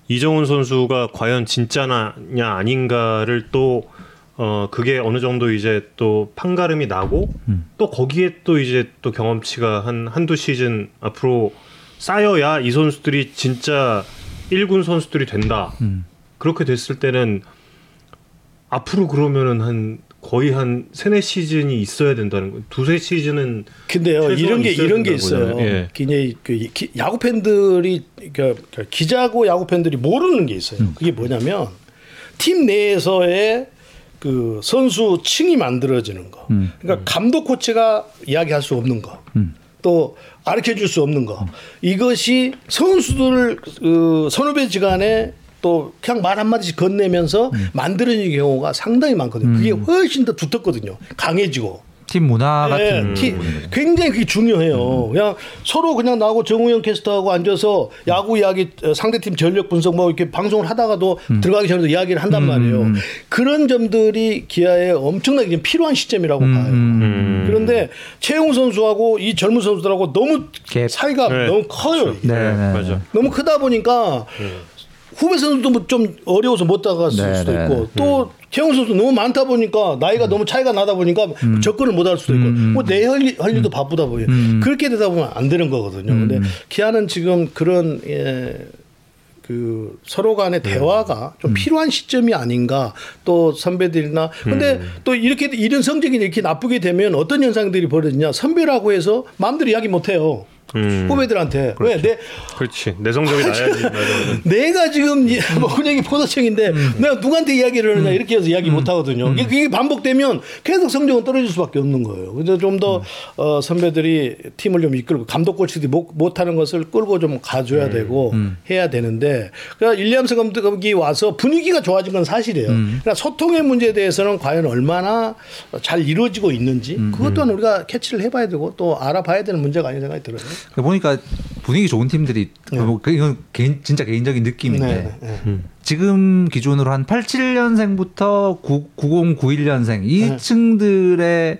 이정훈 선수가 과연 진짜냐 아닌가를 또 어 그게 어느 정도 이제 또 판가름이 나고 또 거기에 또 이제 또 경험치가 한 한두 시즌 앞으로 쌓여야 이 선수들이 진짜 1군 선수들이 된다. 그렇게 됐을 때는 앞으로 그러면은 한 거의 한 세네 시즌이 있어야 된다는 거. 두세 시즌은 근데요 이런 게 이런 게 있어요. 예. 굉장히 그 기- 야구 팬들이 그러니까 기자고 야구 팬들이 모르는 게 있어요. 음. 그게 뭐냐면 팀 내에서의 그 선수 층이 만들어지는 거. 음. 그러니까 감독 코치가 이야기할 수 없는 거. 또 가르쳐 줄 수 없는 거. 이것이 선수들 그 선후배 지간에 또 그냥 말 한마디씩 건네면서 만들어지는 경우가 상당히 많거든요. 그게 훨씬 더 두텁거든요. 강해지고. 팀 문화 예, 같은 티- 부분인 거죠. 굉장히 그게 중요해요. 그냥 서로 그냥 나하고 정우영 캐스터하고 앉아서 야구 이야기, 어, 상대팀 전력 분석 뭐 이렇게 방송을 하다가도 들어가기 전에도 이야기를 한단 말이에요. 그런 점들이 기아에 엄청나게 지금 필요한 시점이라고 봐요. 음. 그런데 최용 선수하고 이 젊은 선수들하고 너무 갭. 사이가 네. 너무 커요. 이게. 네, 네, 맞아. 너무 크다 보니까 후배 선수도 뭐좀 어려워서 못 다가갔을 네, 수도 네, 있고 또 최영 선수 너무 많다 보니까 나이가 너무 차이가 나다 보니까 접근을 못 할 수도 있고 뭐내할 일도 바쁘다 보니 그렇게 되다 보면 안 되는 거거든요. 근데 기아는 지금 그런 예, 그 서로 간의 대화가 좀 필요한 시점이 아닌가 또 선배들이나 근데 또 이렇게 이런 성적이 이렇게 나쁘게 되면 어떤 현상들이 벌어지냐? 선배라고 해서 마음대로 이야기 못 해요. 음. 후배들한테 왜 내 그렇지 내 성적이 나야지. 맞아. 내가 지금 이- 뭐 그냥 포도청인데 내가 누구한테 이야기를 하느냐 이렇게 해서 이야기 못 하거든요. 이게, 이게 반복되면 계속 성적은 떨어질 수밖에 없는 거예요. 그래서 좀더 어, 선배들이 팀을 좀 이끌고 감독 코치들이 못, 못하는 것을 끌고 좀 가줘야 되고 해야 되는데 그러니까 일리암스 감독이 와서 분위기가 좋아진 건 사실이에요. 그러니까 소통의 문제에 대해서는 과연 얼마나 잘 이루어지고 있는지 그것 또한 우리가 캐치를 해봐야 되고 또 알아봐야 되는 문제가 아닌 생각이 들어요. 보니까 분위기 좋은 팀들이 뭐 그- 이건 개인, 진짜 개인적인 느낌인데 네, 네. 지금 기준으로 한 87년생부터 9, 90, 91년생 이 네. 층들의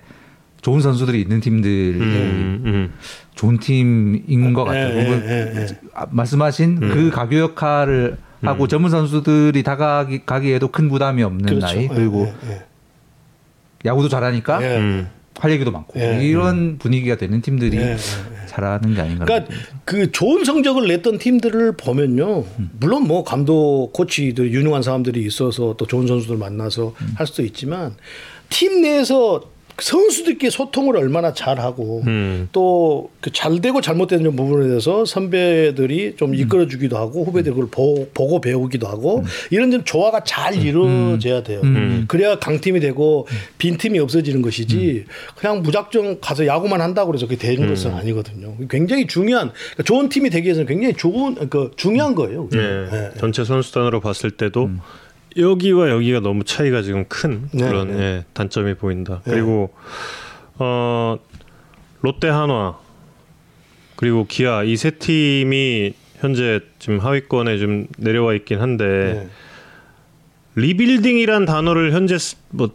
좋은 선수들이 있는 팀들이 음, 음. 좋은 팀인 것 같아요. 예, 예. 아, 말씀하신 그 가교 역할을 하고 전문 선수들이 다가기 가기에도 큰 부담이 없는 그렇죠. 나이 예, 그리고 예, 예. 야구도 잘하니까 예. 음. 할 얘기도 많고 예, 이런 분위기가 되는 팀들이 예, 예, 잘하는 게 아닌가. 그러니까 그 좋은 성적을 냈던 팀들을 보면요. 물론 뭐 감독, 코치들 유능한 사람들이 있어서 또 좋은 선수들 만나서 할 수도 있지만 팀 내에서 선수들끼리 소통을 얼마나 잘하고 음. 또그 잘되고 잘못되는 부분에 대해서 선배들이 좀 이끌어주기도 하고 후배들이 그걸 보, 고 배우기도 하고 이런 좀 조화가 잘 이루어져야 돼요. 그래야 강팀이 되고 빈팀이 없어지는 것이지 그냥 무작정 가서 야구만 한다고 그래서 그게 되는 것은 아니거든요. 굉장히 중요한 그러니까 좋은 팀이 되기 위해서는 굉장히 좋은 그 중요한 거예요. 예. 예. 전체 선수단으로 봤을 때도 여기와 여기가 너무 차이가 지금 큰 네, 그런 네. 예, 단점이 보인다. 그리고 어 롯데 한화 그리고 기아 이 세 팀이 현재 지금 하위권에 좀 내려와 있긴 한데 네. 리빌딩이란 단어를 현재 쓰- 뭐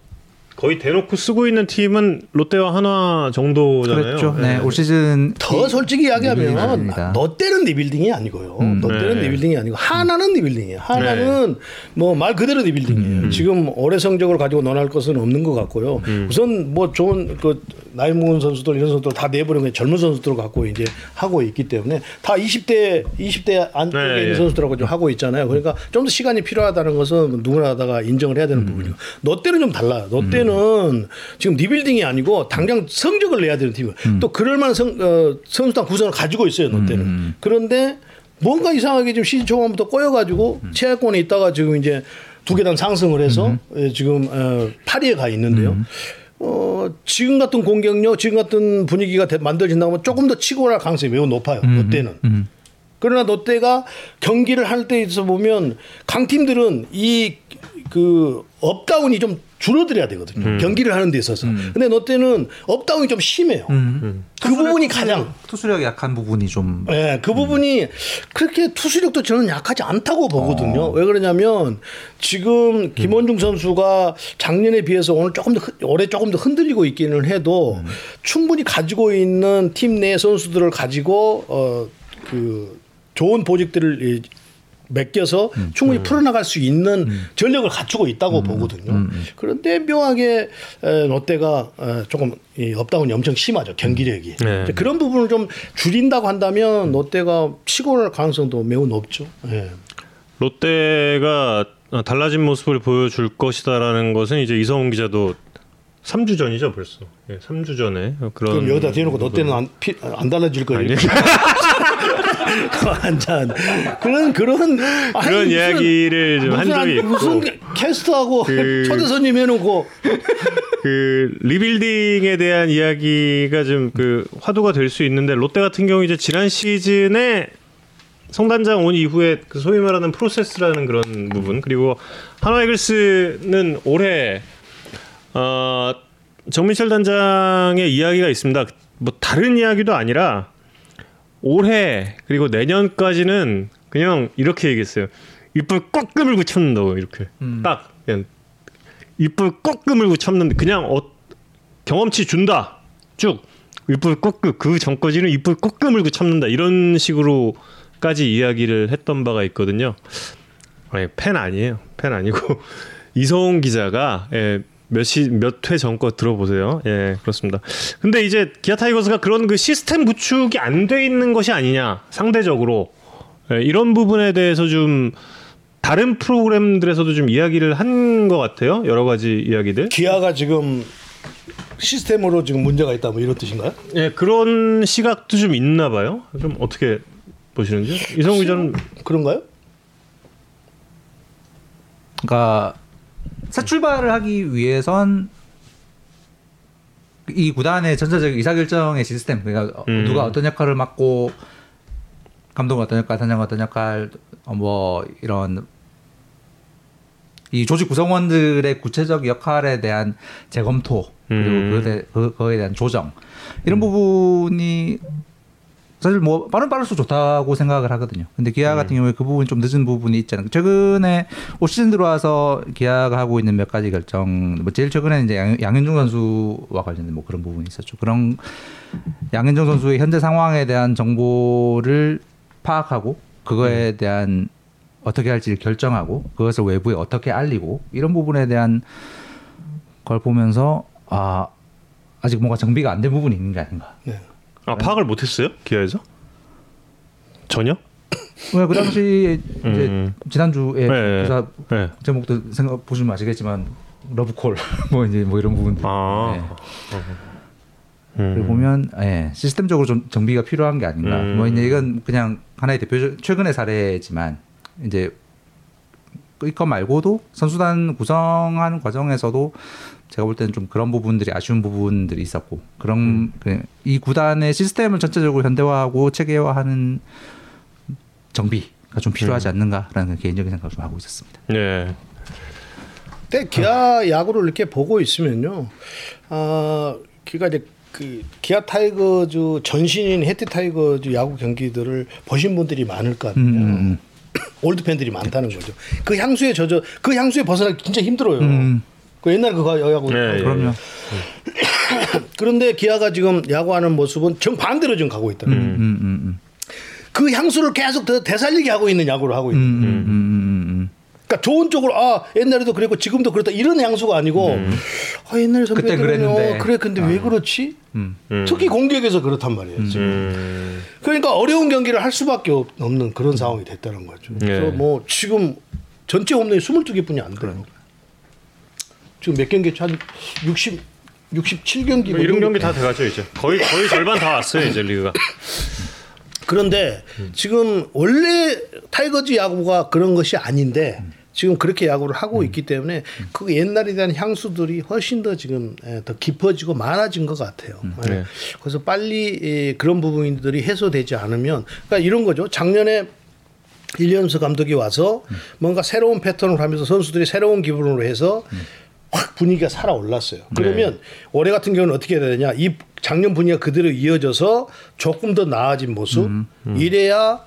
거의 대놓고 쓰고 있는 팀은 롯데와 한화 정도잖아요. 그렇죠. 네, 예. 올 시즌 더 솔직히 이야기하면 롯데는 리빌딩이 아니고요. 롯데는 네. 리빌딩이 아니고 한화는 리빌딩이에요. 한화는 뭐말 그대로 리빌딩이에요. 지금 올해 성적을 가지고 논할 것은 없는 것 같고요. 우선 뭐 좋은 그 나이 먹은 선수들 이런 선수들 다 내버리고 젊은 선수들 갖고 이제 하고 있기 때문에 다 20대 20대 안쪽에 네, 있는 예. 선수들하고 좀 하고 있잖아요. 그러니까 좀 더 시간이 필요하다는 것은 누구나 다가 인정을 해야 되는 부분이고 롯데는 좀 달라요. 롯데는 지금 리빌딩이 아니고 당장 성적을 내야 되는 팀이에요. 또 그럴 만한 성, 어, 선수단 구성을 가지고 있어요. 롯데는. 그런데 뭔가 이상하게 지금 시즌 초반부터 꼬여가지고 최하권에 있다가 지금 이제 두 계단 상승을 해서 예, 지금 어, 8위에 가 있는데요. 어, 지금 같은 공격력, 지금 같은 분위기가 되- 만들어진다면 조금 더 치고 갈 가능성이 매우 높아요. 롯데는. 그러나 롯데가 경기를 할때 있어 보면 강팀들은 이 그 업다운이 좀 줄어들어야 되거든요. 경기를 하는 데 있어서. 근데 롯데는 업다운이 좀 심해요. 그 부분이 가장. 투수력이 약한 부분이 좀. 예, 그 부분이 그렇게 투수력도 저는 약하지 않다고 보거든요. 왜 그러냐면 지금 김원중 선수가 작년에 비해서 오늘 조금 더 흔- 올해 조금 더 흔들리고 있기는 해도 충분히 가지고 있는 팀 내 선수들을 가지고 어그 좋은 보직들을 이- 맡겨서 충분히 풀어나갈 수 있는 전력을 갖추고 있다고 보거든요. 그런데 묘하게 에, 롯데가 에, 조금 이 업다운이 엄청 심하죠 경기력이. 네. 그런 부분을 좀 줄인다고 한다면 롯데가 치고 올 가능성도 매우 높죠. 예. 롯데가 달라진 모습을 보여줄 것이다라는 것은 이제 이성훈 기자도 3주 전이죠 벌써. 예, 3주 전에 그런. 그럼 여기다 대놓고 롯데는 안, 피, 안 달라질 거예요. 아니. 완전 그런 그런 아니, 그런 무슨- 이야기를 좀 한 적이 있고. 무슨 캐스트하고 그- 초대 손님 해놓고 그 리빌딩에 대한 이야기가 좀 그 화두가 될 수 있는데 롯데 같은 경우 이제 지난 시즌에 성단장 온 이후에 그 소위 말하는 프로세스라는 그런 부분 그리고 한화이글스는 올해 어 정민철 단장의 이야기가 있습니다. 뭐 다른 이야기도 아니라 올해 그리고 내년까지는 그냥 이렇게 얘기했어요. 꽉 깨물고 참는다고 이렇게 딱 그냥 꽉 깨물고 참는데 그냥 어, 경험치 준다 쭉 입을 꽉 그 전까지는 꽉 깨물고 참는다 이런 식으로까지 이야기를 했던 바가 있거든요. 아니, 팬 아니에요. 팬 아니고 이성훈 기자가 예, 몇시몇회 전 거 들어보세요. 예, 그렇습니다. 근데 이제 기아 타이거스가 그런 그 시스템 구축이 안 돼 있는 것이 아니냐 상대적으로 예, 이런 부분에 대해서 좀 다른 프로그램들에서도 좀 이야기를 한 것 같아요. 여러 가지 이야기들. 기아가 지금 시스템으로 지금 문제가 있다 뭐 이런 뜻인가요? 예, 그런 시각도 좀 있나 봐요. 좀 어떻게 보시는지? 이성훈 기자는 그런가요? 그러니까 새 출발을 하기 위해선 이 구단의 전체적인 의사결정의 시스템 그러니까 음. 누가 어떤 역할을 맡고 감독은 어떤 역할, 단장은 어떤 역할, 어, 뭐 이런 이 조직 구성원들의 구체적 역할에 대한 재검토 그리고 음. 그- 그거에 대한 조정 이런 부분이 사실 뭐 빠른 빠를수록 좋다고 생각을 하거든요. 근데 기아 같은 경우에 그 부분이 좀 늦은 부분이 있잖아요. 최근에 올 시즌 들어와서 기아가 하고 있는 몇 가지 결정, 뭐 제일 최근에 이제 양, 양현종 선수와 관련된 뭐 그런 부분이 있었죠. 그런 양현종 선수의 현재 상황에 대한 정보를 파악하고 그거에 대한 어떻게 할지를 결정하고 그것을 외부에 어떻게 알리고 이런 부분에 대한 걸 보면서 아 아직 뭔가 정비가 안 된 부분이 있는 게 아닌가. 네. 아 파악을 못했어요? 기아에서? 전혀? 왜 그 당시 이제 음. 지난주에 네. 기사 네. 제목도 생각 보시면 아시겠지만 러브콜 뭐 이제 뭐 이런 부분들 아. 네. 음. 보면 예, 시스템적으로 좀 정비가 필요한 게 아닌가. 음. 뭐 이제 이건 그냥 하나의 대표 최근의 사례지만 이제 이거 말고도 선수단 구성하는 과정에서도 제가 볼 때는 좀 그런 부분들이 아쉬운 부분들이 있었고 그런 음. 그, 이 구단의 시스템을 전체적으로 현대화하고 체계화하는 정비가 좀 필요하지 음. 않는가라는 개인적인 생각을 좀 하고 있었습니다. 네. 근데 기아 야구를 이렇게 보고 있으면요. 아, 기아가 이제 그 기아 타이거즈 전신인 해태 타이거즈 야구 경기들을 보신 분들이 많을 거 아니에요. 음, 음, 올드 팬들이 많다는 거죠. 그 향수에 젖어 그 향수에 벗어나기 진짜 힘들어요. 음. 그 옛날 그거 야구 네, 예. 그럼요. 그런데 기아가 지금 야구하는 모습은 정 반대로 지금 가고 있다. 음, 음, 음, 그 향수를 계속 더 되살리게 하고 있는 야구를 하고 음, 있는. 음, 음, 음, 음. 그러니까 좋은 쪽으로 아 옛날에도 그랬고 지금도 그렇다 이런 향수가 아니고 아 옛날 선배들은 그랬는데. 그래 근데 왜 그렇지? 음. 특히 공격에서 그렇단 말이에요. 지금. 음. 그러니까 어려운 경기를 할 수밖에 없- 없는 그런 상황이 됐다는 거죠. 네. 그래서 뭐 지금 전체 홈런이 22개뿐이 안 돼요. 지금 몇 경기 한 60, 67경기 뭐 이런 경기 다 돼가죠 이제 거의 거의 절반 다 왔어요 이제 리그가. 그런데 지금 원래 타이거즈 야구가 그런 것이 아닌데 지금 그렇게 야구를 하고 있기 때문에 그 옛날에 대한 향수들이 훨씬 더 지금 예, 더 깊어지고 많아진 것 같아요. 예. 네. 그래서 빨리 예, 그런 부분들이 해소되지 않으면 그러니까 이런 거죠. 작년에 윌리엄스 감독이 와서 뭔가 새로운 패턴을 하면서 선수들이 새로운 기분으로 해서 확 분위기가 살아 올랐어요. 그러면 올해 같은 경우는 어떻게 해야 되냐? 이 작년 분위기가 그대로 이어져서 조금 더 나아진 모습. 이래야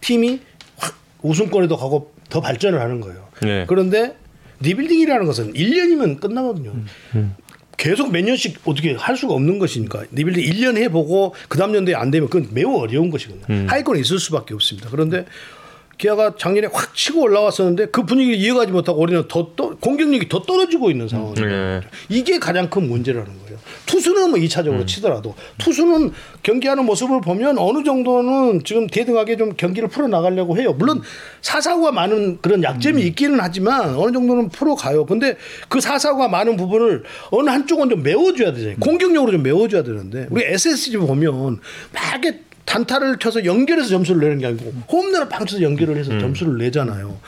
팀이 확 우승권에도 가고 더 발전을 하는 거예요. 네. 그런데 리빌딩이라는 것은 1년이면 끝나거든요. 계속 몇 년씩 어떻게 할 수가 없는 것이니까 리빌딩 1년 해보고 그 다음 연도에 안 되면 그건 매우 어려운 것이거든요. 하위권에 있을 수밖에 없습니다. 그런데 기아가 작년에 확 치고 올라왔었는데 그 분위기를 이어가지 못하고 올해는 더 떠, 공격력이 더 떨어지고 있는 상황이에요. 네. 이게 가장 큰 문제라는 거예요. 투수는 뭐 2차적으로 치더라도 투수는 경기하는 모습을 보면 어느 정도는 지금 대등하게 좀 경기를 풀어 나가려고 해요. 물론 사사구가 많은 그런 약점이 있기는 하지만 어느 정도는 풀어 가요. 근데 그 사사구가 많은 부분을 어느 한쪽은 좀 메워줘야 되잖아요. 공격력으로 좀 메워줘야 되는데 우리 SSG 보면 막 이렇게 단타를 쳐서 연결해서 점수를 내는 게 아니고 홈런을 빵 쳐서 연결을 해서 점수를 내잖아요.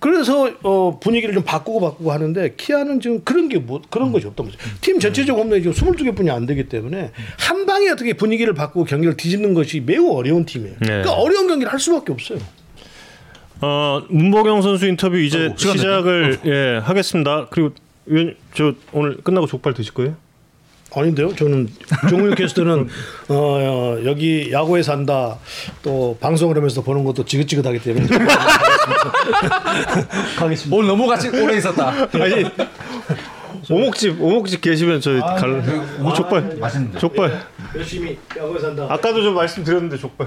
그래서 어 분위기를 좀 바꾸고 바꾸고 하는데 키아는 지금 그런 게 뭐 그런 것이 없단 말이죠. 팀 전체적 홈런이 지금 22개뿐이 안 되기 때문에 한 방에 어떻게 분위기를 바꾸고 경기를 뒤집는 것이 매우 어려운 팀이에요. 네. 그러니까 어려운 경기를 할 수밖에 없어요. 어 문보경 선수 인터뷰 이제 어, 시작을 예 하겠습니다. 그리고 저 오늘 끝나고 족발 드실 거예요? 아닌데요. 저는 정우영 캐스터는 어, 어, 여기 야구에 산다 또 방송을 하면서 보는 것도 지긋지긋하기 때문에 가겠습니다. 오늘 너무 같이 오래 있었다. 아니 오목집 오목집 계시면 저희 갈뭐 족발 맛있는데. 족발 열심히 야구에 산다. 아까도 좀 말씀드렸는데 족발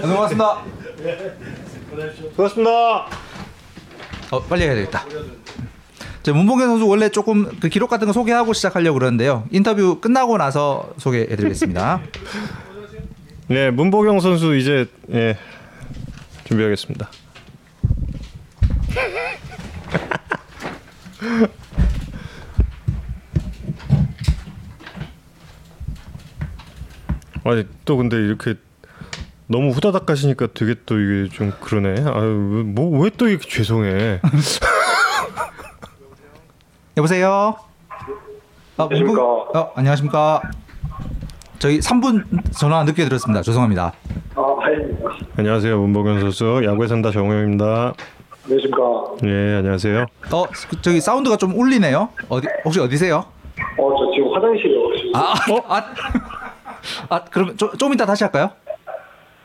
고맙습니다. 고맙습니다. 어, 빨리 해야 되겠다. 자, 문봉현 선수 원래 조금 그 기록 같은 거 소개하고 시작하려고 그러는데요. 인터뷰 끝나고 나서 소개해드리겠습니다. 네 문보경 선수 이제 예 준비하겠습니다. 아니 또 근데 이렇게 너무 후다닥 가시니까 되게 또 이게 좀 그러네. 아유 뭐왜 또 이렇게 죄송해. 여보세요. 아, 안녕하십니까. 문봉- 어, 안녕하십니까. 저희 3분 전화 늦게 들었습니다. 죄송합니다. 아, 아닙니다. 안녕하세요 문보경 선수 야구에 산다 정우영입니다. 안녕하십니까. 예 안녕하세요. 어, 그, 저기 사운드가 좀 울리네요. 어디 혹시 어디세요? 어, 저 지금 화장실에 와가지고. 아, 아, 아, 그러면 좀, 좀 이따 다시 할까요?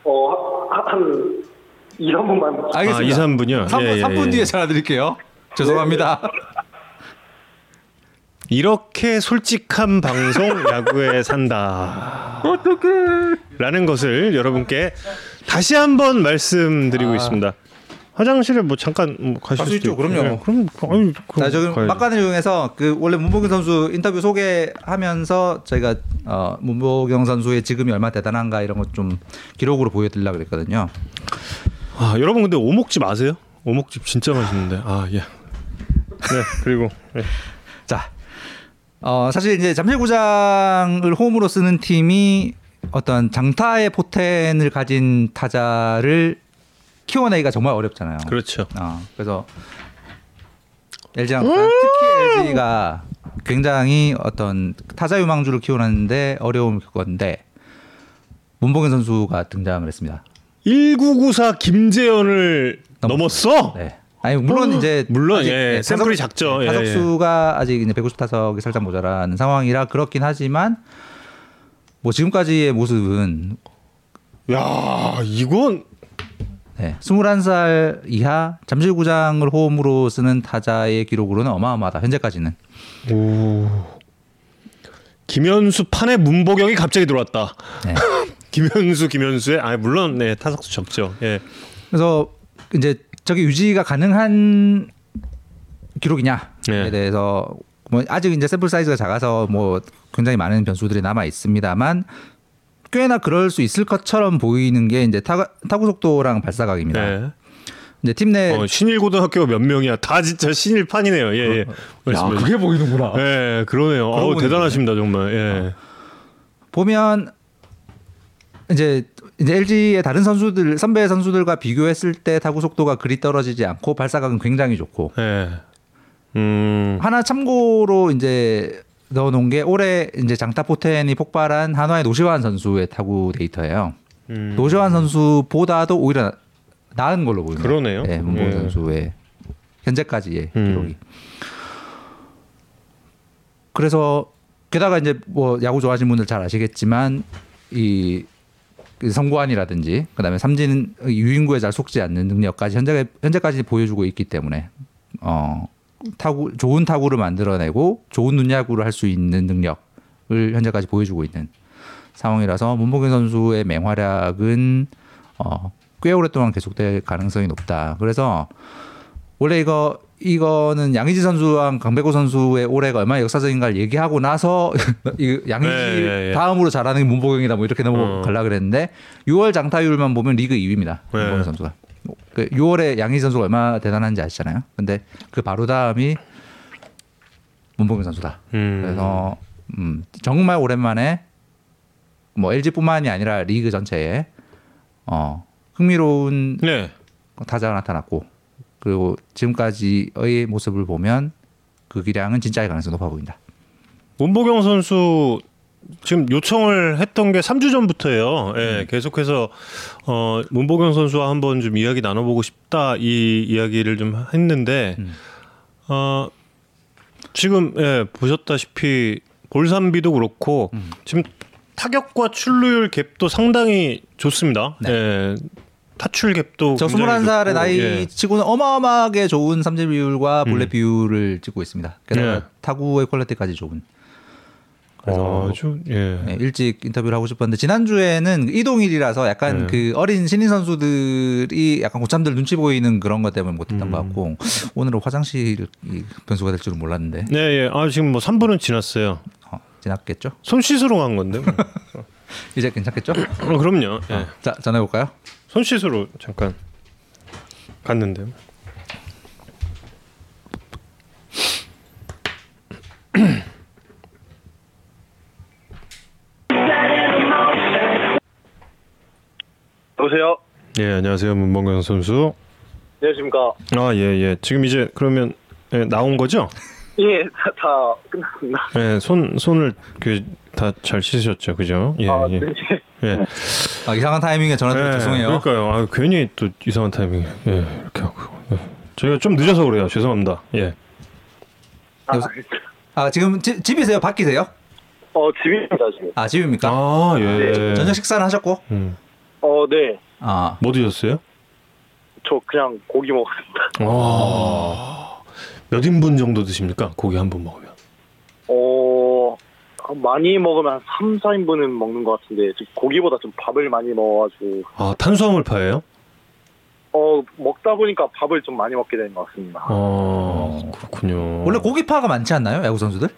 어, 한, 한 2, 3분만. 알겠습니다. 아, 2, 3분이요? 3분, 예, 예, 3분 예. 뒤에 전화 드릴게요. 죄송합니다. 이렇게 솔직한 방송 야구에 산다. 어떡해. 라는 것을 여러분께 다시 한번 말씀드리고 있습니다. 화장실에 뭐 잠깐 뭐 가실 아. 수도 있죠, 그럼요. 네, 그럼 자, 지금 가야죠. 막간을 이용해서 그 원래 문보경 선수 인터뷰 소개하면서 저희가 어, 문보경 선수의 지금이 얼마나 대단한가 이런 것 좀 기록으로 보여드리려고 그랬거든요. 아, 여러분 근데 오목집 아세요? 오목집 진짜 맛있는데. 아, 예. 네, 그리고 예. 자, 어, 사실 이제 잠실구장을 홈으로 쓰는 팀이 어떤 장타의 포텐을 가진 타자를 키워내기가 정말 어렵잖아요. 그렇죠. 어, 그래서 LG 랑 특히 LG가 굉장히 어떤 타자 유망주를 키워내는데 어려움을 겪었는데 문봉현 선수가 등장을 했습니다. 1994 김재현을 넘었어? 네. 아니 물론 이제 물론, 예, 네, 샘플이 타석- 작죠. 네, 예, 타석 수가 아직 이제 150 타석이 살짝 모자라는 상황이라 그렇긴 하지만 뭐 지금까지의 모습은 야, 이건 네, 21살 이하 잠실구장을 홈으로 쓰는 타자의 기록으로는 어마어마하다. 현재까지는. 오. 김현수 판에 문보경이 갑자기 들어왔다. 네. 김현수 김현수의 아 물론 네 타석수 적죠. 예. 그래서 이제 저게 유지가 가능한 기록이냐에 네. 대해서 뭐 아직 이제 샘플 사이즈가 작아서 뭐 굉장히 많은 변수들이 남아 있습니다만 꽤나 그럴 수 있을 것처럼 보이는 게 이제 타구, 타구 속도랑 발사각입니다. 네. 이제 팀내 어, 신일 고등학교가 몇 명이야? 다 진짜 신일 판이네요. 예, 예. 말씀해 주세요. 보이는구나. 예, 그러네요. 어우. 대단하십니다, 정말. 예. 보면 이제 이제 LG의 다른 선수들 선배 선수들과 비교했을 때 타구 속도가 그리 떨어지지 않고 발사각은 굉장히 좋고 예. 음. 하나 참고로 이제 넣어놓은 게 올해 이제 장타 포텐이 폭발한 한화의 노시환 선수의 타구 데이터예요. 음. 노시환 선수보다도 오히려 나은 걸로 보입니다. 그러네요. 네, 문봉 예. 선수의 현재까지의 음. 기록이. 그래서 게다가 이제 뭐 야구 좋아하시는 분들 잘 아시겠지만 이그 성구안이라든지 그다음에 삼진 유인구에 잘 속지 않는 능력까지 현재 현재까지 보여주고 있기 때문에 어 타구 좋은 타구를 만들어내고 좋은 눈야구를 할 수 있는 능력을 현재까지 보여주고 있는 상황이라서 문봉현 선수의 맹활약은 어, 꽤 오랫동안 계속될 가능성이 높다. 그래서 원래 이거 이거는 양의지 선수와 강백호 선수의 올해가 얼마나 역사적인가를 얘기하고 나서 이 양의지 네, 네, 네. 다음으로 잘하는 게 문보경이다 뭐 이렇게 넘어가려 그랬는데 6월 장타율만 보면 리그 2위입니다. 네. 문보경 선수가. 그 6월에 양의지 선수가 얼마나 대단한지 아시잖아요. 근데 그 바로 다음이 문보경 선수다. 음. 그래서 음, 정말 오랜만에 뭐 LG뿐만이 아니라 리그 전체에 어, 흥미로운 네. 타자가 나타났고 그리고 지금까지의 모습을 보면 그 기량은 진짜일 가능성이 높아 보인다. 문보경 선수 지금 요청을 했던 게 3주 전부터예요. 예, 음. 계속해서 어 문보경 선수와 한번 좀 이야기 나눠 보고 싶다 이 이야기를 좀 했는데 음. 어 지금 예, 보셨다시피 볼삼비도 그렇고 음. 지금 타격과 출루율 갭도 상당히 좋습니다. 네. 예, 타출 갭도 저 굉장히 21살의 좋고, 나이 예. 치고는 어마어마하게 좋은 삼진 비율과 볼넷 음. 비율을 찍고 있습니다. 게다가 예. 타구의 퀄리티까지 좋은. 그래서 아주 예. 네, 일찍 인터뷰를 하고 싶었는데 지난주에는 이동일이라서 약간 네. 그 어린 신인 선수들이 약간 고참들 눈치 보이는 그런 것 때문에 못했던 음. 것 같고 오늘은 화장실 이 변수가 될 줄은 몰랐는데 네, 예. 아 지금 뭐 3분은 지났어요. 어, 지났겠죠? 손 씻으러 간 건데. 뭐. 이제 괜찮겠죠? 어, 그럼요. 예. 자 전해 볼까요? 손 씻으러 잠깐 갔는데. 여보세요? 예, 안녕하세요. 문봉경 선수. 안녕하십니까? 아, 예, 예. 지금 이제 그러면 예, 나온 거죠? 예, 다, 다 끝났습니다. 예, 손 손을 그 다 잘 씻으셨죠, 그죠? 예, 아, 예. 네. 예. 아, 이상한 타이밍에 전화드려 예, 죄송해요. 그러니까요. 아, 괜히 또 이상한 타이밍에 예, 이렇게 하고. 예. 저희가 좀 늦어서 그래요. 죄송합니다. 예. 아? 아 지금 지- 집이세요? 밖이세요? 어, 집입니다, 지금. 아 집입니까? 아, 예. 저녁 식사는 하셨고? 음. 어, 네. 아 뭐 드셨어요? 저 그냥 고기 먹었습니다. 아. 몇 인분 정도 드십니까? 고기 한 번 먹으면. 어, 많이 먹으면 한 3, 4인분은 먹는 것 같은데, 지금 고기보다 좀 밥을 많이 먹어가지고, 아, 탄수화물 파예요? 어, 먹다 보니까 밥을 좀 많이 먹게 되는 것 같습니다. 아, 그렇군요. 원래 고기파가 많지 않나요? 야구 선수들?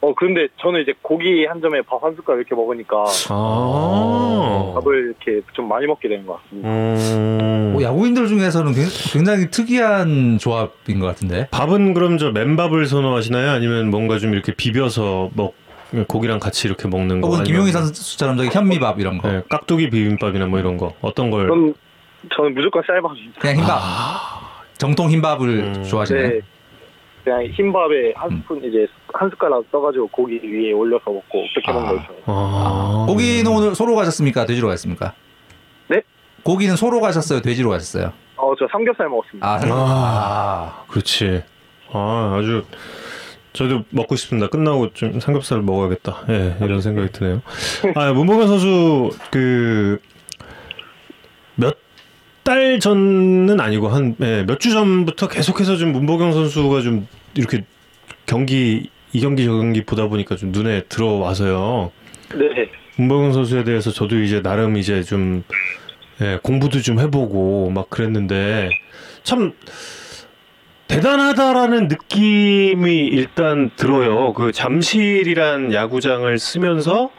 어, 그런데 저는 이제 고기 한 점에 밥 한 숟갈 이렇게 먹으니까, 아. 밥을 이렇게 좀 많이 먹게 되는 것 같습니다. 음. 뭐 야구인들 중에서는 굉- 굉장히 특이한 조합인 것 같은데. 밥은 그럼 저 맨밥을 선호하시나요? 아니면 뭔가 좀 이렇게 비벼서 먹 고기랑 같이 이렇게 먹는 거? 혹은 김용희 선수처럼 저기 현미밥 이런 거. 네, 깍두기 비빔밥이나 뭐 이런 거 어떤 걸? 저는, 저는 무조건 쌀밥입니다. 그냥 흰밥. 정통 흰밥을 음. 좋아하시네. 네. 그냥 흰밥에 한 음. 스푼 이제 한 숟가락 떠가지고 고기 위에 올려서 먹고 그렇게 아. 먹는 거 좋아해요. 아, 고기는 오늘 소로 가셨습니까? 돼지로 가셨습니까? 네? 고기는 소로 가셨어요? 돼지로 가셨어요? 어, 저 삼겹살 먹었습니다. 아, 아, 그렇지. 아, 아주 저도 먹고 싶습니다. 끝나고 좀 삼겹살 먹어야겠다. 예, 이런 생각이 드네요. 아, 문보경 선수 그 몇 달 전은 아니고 한 몇주 전부터 계속해서 좀 문보경 선수가 좀 이렇게 경기 이 경기 저 경기 보다 보니까 좀 눈에 들어와서요. 네. 문보경 선수에 대해서 저도 이제 나름 이제 좀 예, 공부도 좀 해보고 막 그랬는데 참 대단하다라는 느낌이 일단 들어요. 그 잠실이란 야구장을 쓰면서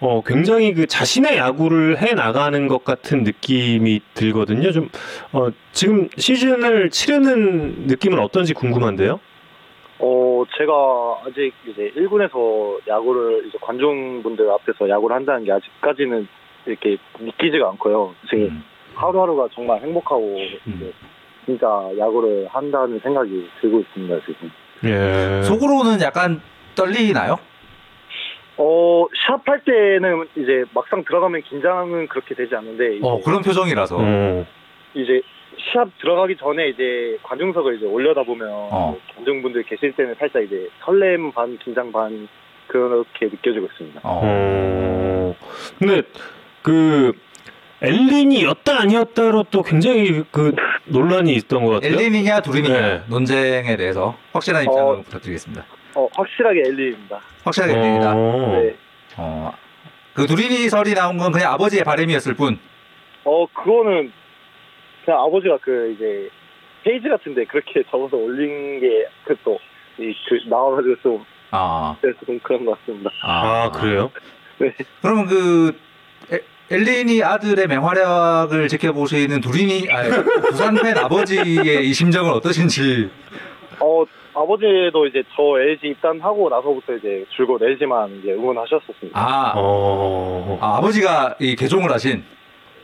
어, 굉장히 그 자신의 야구를 해 나가는 것 같은 느낌이 들거든요. 좀 어, 지금 시즌을 치르는 느낌은 어떤지 궁금한데요. 어, 제가 아직 이제 1군에서 야구를 이제 관중분들 앞에서 야구를 한다는 게 아직까지는 이렇게 믿기지가 않고요. 지금 음. 하루하루가 정말 행복하고 이제 진짜 야구를 한다는 생각이 들고 있습니다, 지금. 예. 속으로는 약간 떨리나요? 어, 샵 할 때는 이제 막상 들어가면 긴장은 그렇게 되지 않는데 어 그런 표정이라서. 어. 이제 시합 들어가기 전에 이제 관중석을 이제 올려다 보면 어. 관중분들 계실 때는 살짝 이제 설렘 반 긴장 반 그렇게 느껴지고 있습니다. 어. 어. 근데 그 엘린이였다 아니었다로 또 굉장히 그 논란이 있던 것 같아요. 엘린이냐 두린이냐 네. 논쟁에 대해서 확실한 입장을 어. 부탁드리겠습니다. 어, 확실하게 엘리입니다. 확실하게 엘린이다. 어. 네. 어. 그 두린이 설이 나온 건 그냥 아버지의 바람이었을 뿐. 어, 그거는 그냥 아버지가 그 이제 페이지 같은데 그렇게 적어서 올린 게그또 그 나와가지고 좀 아. 그래서 좀 그런 것 같습니다. 아 그래요? 그러면 그 에- 엘린이 아들의 맹활약을 지켜보시는 두린이 아니, 부산 팬 아버지의 이 심정은 어떠신지. 어, 아버지도 이제 저 LG 입단하고 나서부터 이제 줄곧 LG만 이제 응원하셨었습니다. 아, 어. 아, 아버지가 이 개종을 하신.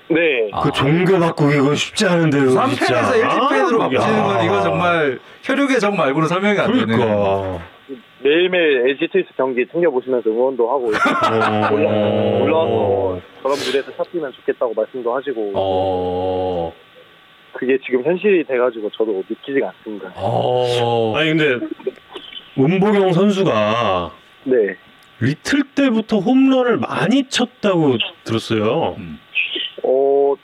네. 아. 그 종교 바꾸기 이거 쉽지 않은데요. 부산 진짜. 팬에서 LG 팬으로 아, 바꾸시는 건 야. 이거 정말 혈육의 정 말고는 설명이 안. 그러니까. 매일매일 LG 트위스 경기 챙겨보시면서 응원도 하고 어. 올라와서 저런 무대에서 샷 뛰면 좋겠다고 말씀도 하시고 어. 그게 지금 현실이 돼가지고 저도 믿기지가 않습니다. 어. 아니 근데 문보경 선수가 네. 리틀 때부터 홈런을 많이 쳤다고 들었어요. 음. 어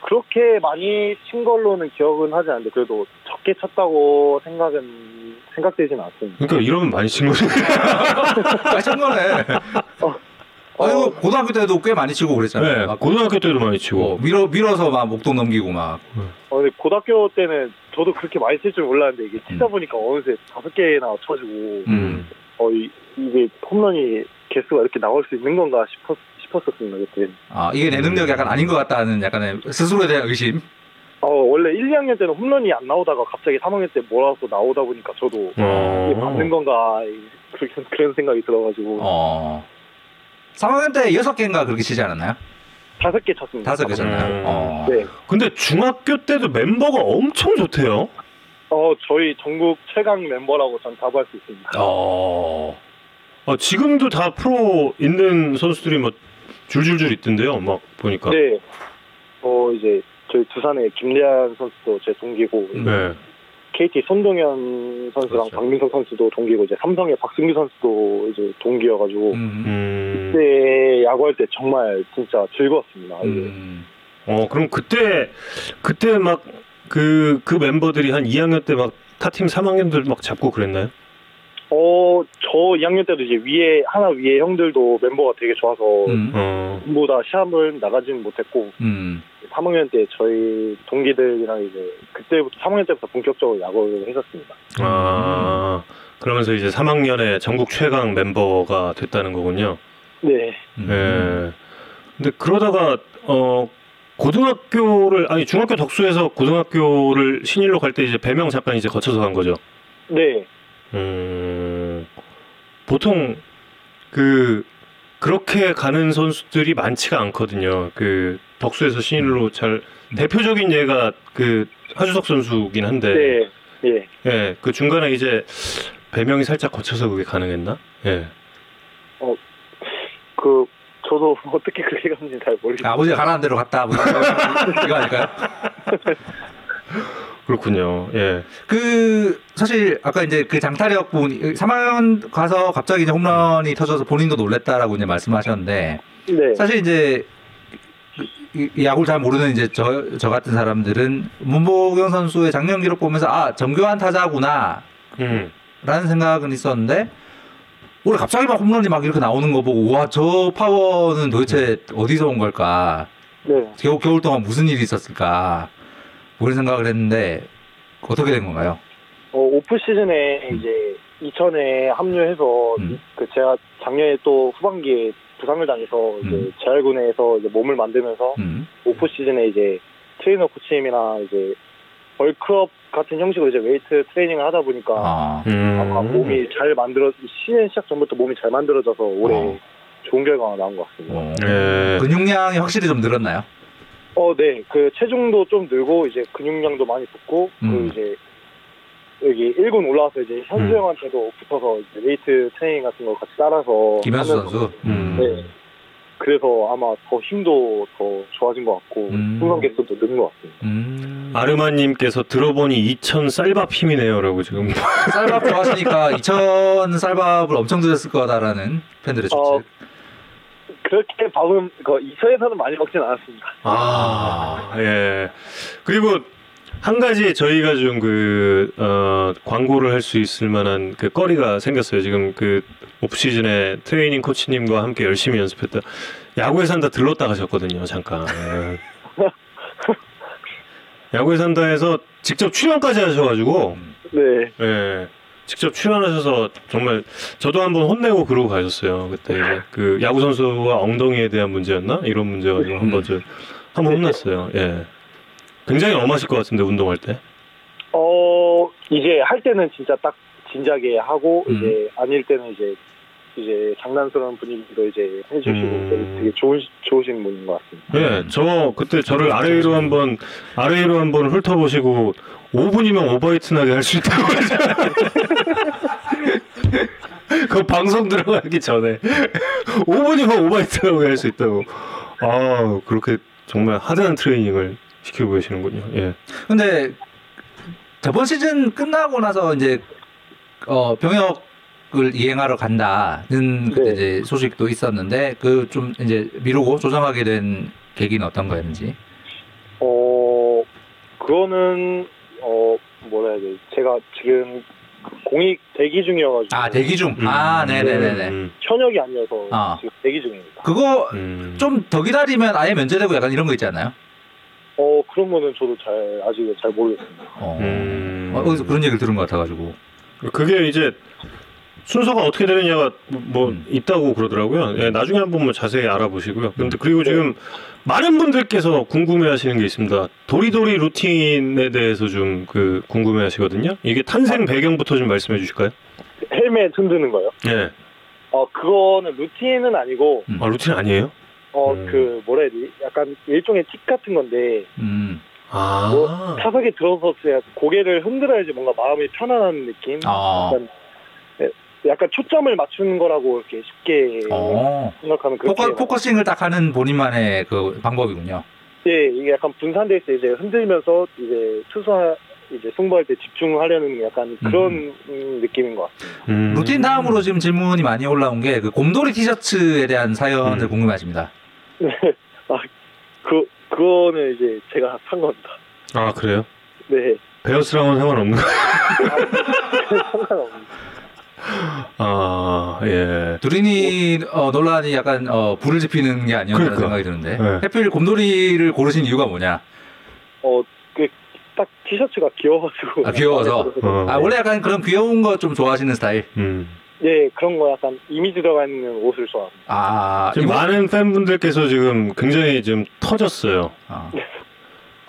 그렇게 많이 친 걸로는 기억은 하지 않는데 그래도 적게 쳤다고 생각은 생각되지는 않습니다. 그러니까 이러면 많이 친 거죠. 아친 거네. 어. 아 이거 고등학교 때도 꽤 많이 치고 그랬잖아요. 네, 막 고등학교 때도 많이 치고. 뭐 밀어 밀어서 막 목동 넘기고 막. 어, 근데 고등학교 때는 저도 그렇게 많이 칠 줄 몰랐는데 이게 치다 음. 보니까 어느새 다섯 개나 쳐지고 음. 어 이, 이게 홈런이 개수가 이렇게 나올 수 있는 건가 싶었 싶었었습니다 그때. 아 이게 내 능력이 약간 아닌 것 같다는 약간의 스스로에 대한 의심. 어 원래 1, 2학년 때는 홈런이 안 나오다가 갑자기 3학년 때 몰아서 나오다 보니까 저도 어. 이게 맞는 건가 그런 그런 생각이 들어가지고 어. 3학년 때 여섯 개인가 그렇게 치지 않았나요? 다섯 개 쳤습니다. 다섯 개 쳤나요? 음. 어. 네. 근데 중학교 때도 멤버가 엄청 좋대요. 어 저희 전국 최강 멤버라고 전 자부할 수 있습니다. 어. 어, 지금도 다 프로 있는 선수들이 뭐 줄줄줄 있던데요. 막 보니까. 네. 어 이제 저희 두산의 김래한 선수도 제 동기고 음. 네. KT 손동현 선수랑 그렇죠. 박민석 선수도 동기고 이제 삼성의 박승규 선수도 이제 동기여가지고 음. 음. 그때 야구할 때 정말 진짜 즐거웠습니다. 음. 어, 그럼 그때 그때 막 그그 멤버들이 한 2학년 때 막 타팀 3학년들 막 잡고 그랬나요? 어, 저 2학년 때도 이제 위에 하나 위에 형들도 멤버가 되게 좋아서 음. 어. 전부 다 시합을 나가지는 못했고 음. 3학년 때 저희 동기들이랑 이제 그때부터 3학년 때부터 본격적으로 야구를 했었습니다. 아. 그러면서 이제 3학년에 전국 최강 멤버가 됐다는 거군요. 네. 음. 예. 근데 그러다가 어 고등학교를 아니 중학교 덕수에서 고등학교를 신일로 갈 때 이제 배명 잠깐 이제 거쳐서 간 거죠. 네. 음. 보통 그 그렇게 가는 선수들이 많지가 않거든요. 그 덕수에서 신일로 잘 대표적인 예가 그 하주석 선수긴 한데 네. 예. 예, 그 중간에 이제 배명이 살짝 거쳐서 그게 가능했나? 예. 그 저도 어떻게 그렇게 갔는지 잘 모르겠어요. 아버지가 가라는 대로 갔다. 뭐 이거 아닐까요? 그렇군요. 예. 그 사실 아까 이제 그 장타력 부분 3학년 가서 갑자기 이제 홈런이 터져서 본인도 놀랬다라고 이제 말씀하셨는데 네. 사실 이제 야구를 잘 모르는 이제 저, 저 같은 사람들은 문보경 선수의 작년 기록 보면서 아 정교한 타자구나 음. 라는 생각은 있었는데 올해 갑자기 막 홈런이 막 이렇게 나오는 거 보고 와 저 파워는 도대체 어디서 온 걸까 네. 겨울, 겨울 동안 무슨 일이 있었을까 뭐 이런 생각을 했는데 어떻게 된 건가요? 어, 오프 시즌에 이제 이천에 합류해서 음. 그 제가 작년에 또 후반기에 부상을 당해서 이제 음. 재활군에서 이제 몸을 만들면서 음. 오프 시즌에 이제 트레이너 코치님이나 이제 벌크업 같은 형식으로 이제 웨이트 트레이닝을 하다 보니까 아. 음. 아마 몸이 잘 만들어 시즌 시작 전부터 몸이 잘 만들어져서 올해 어. 좋은 결과가 나온 것 같습니다. 어. 예. 근육량이 확실히 좀 늘었나요? 어, 네. 그 체중도 좀 늘고 이제 근육량도 많이 붙고 음. 그 이제 여기 1군 올라와서 이제 현수 음. 형한테도 붙어서 이제 웨이트 트레이닝 같은 거 같이 따라서 김현수 선수. 음. 네. 그래서 아마 더 힘도 더 좋아진 것 같고 음. 풍선 개수도 늘은 것 같습니다. 음. 아르마님께서 들어보니 2천 쌀밥 힘이네요라고 지금. 쌀밥 좋아하시니까 2천 쌀밥을 엄청 드셨을 거다라는 팬들의 추측. 어, 그렇게 밥은 그 이천에서는 많이 먹진 않았습니다. 아, 예. 그리고 한 가지 저희가 좀 그, 어, 광고를 할 수 있을 만한 그 거리가 생겼어요. 지금 그 오프시즌에 트레이닝 코치님과 함께 열심히 연습했다. 야구에 산다 들렀다 가셨거든요, 잠깐. 예. 야구에 산다 해서 직접 출연까지 하셔가지고, 네. 예. 직접 출연하셔서 정말 저도 한번 혼내고 그러고 가셨어요. 그때 이제 그 야구 선수와 엉덩이에 대한 문제였나 이런 문제 가 지고 한번 저 한번 혼났어요. 예. 굉장히 엄하실 것 같은데 운동할 때. 어 이제 할 때는 진짜 딱 진지하게 하고 음. 이제 아닐 때는 이제 이제 장난스러운 분위기도 이제 해주시고 음. 되게 좋은 좋으신 분인 것 같습니다. 예, 저 그때 저를 아래로 한번 아래로 한번 훑어보시고 5분이면 오버히트나게 할 수 있다고 하잖아요. 그 방송 들어가기 전에 5분이면 오버히트나게 할 수 있다고. 아 그렇게 정말 하드한 트레이닝을 시켜 보이시는군요. 예. 근데 저번 시즌 끝나고 나서 이제 어 병역을 이행하러 간다는 그때 네. 이제 소식도 있었는데 그 좀 이제 미루고 조정하게 된 계기는 어떤 거였는지. 어 그거는 어 뭐라 해야 돼? 제가 지금 공익 대기 중이어가지고 아 대기 중. 아 네네네네. 음, 현역이 아니어서 아. 지금 대기 중입니다. 그거 음. 좀 더 기다리면 아예 면제되고 약간 이런 거 있지 않나요? 어 그런 거는 저도 잘 아직 잘 모르겠습니다. 어. 음. 어, 어디서 그런 얘기를 들은 것 같아가지고. 그게 이제 순서가 어떻게 되느냐가 뭐 음. 있다고 그러더라고요. 예, 나중에 한번 뭐 자세히 알아보시고요. 근데 그리고 지금 많은 분들께서 궁금해하시는 게 있습니다. 도리도리 루틴에 대해서 좀 그 궁금해하시거든요. 이게 탄생 배경부터 좀 말씀해 주실까요? 헬멧 흔드는 거요? 예. 어 그거는 루틴은 아니고 음. 아 루틴 아니에요? 어 음. 그 뭐라 해야 되지? 약간 일종의 팁 같은 건데 음. 아. 뭐 타석에 들어서 그냥 고개를 흔들어야지 뭔가 마음이 편안한 느낌. 아. 약간, 예, 약간 초점을 맞추는 거라고 이렇게 쉽게 어. 생각하면 그렇게 focu, focusing을 딱 하는 본인만의 그 방법이군요. 예 이게 약간 분산돼 있어 이제 흔들면서 이제 투수 이제 승부할 때 집중하려는 약간 그런 음, 느낌인 것 같아요. 음. 루틴 다음으로 지금 질문이 많이 올라온 게 그 곰돌이 티셔츠에 대한 사연을 음. 궁금해하십니다. 그 그거는 이제 제가 산 겁니다. 아 그래요? 네 베어스랑은 상관없는 거. 상관없습니다. 아 예. 두린이 어, 논란이 약간 어, 불을 지피는 게 아니었나 그러니까. 생각이 드는데 네. 해필 곰돌이를 고르신 이유가 뭐냐? 어 그 딱 티셔츠가 귀여워가지고 아, 귀여워서? 어. 아 원래 약간 그런 귀여운 거 좀 좋아하시는 스타일. 음. 예 그런 거 약간 이미지 들어가 있는 옷을 좋아합니다. 아 지금 이거- 많은 팬분들께서 지금 굉장히 지금 터졌어요. 아,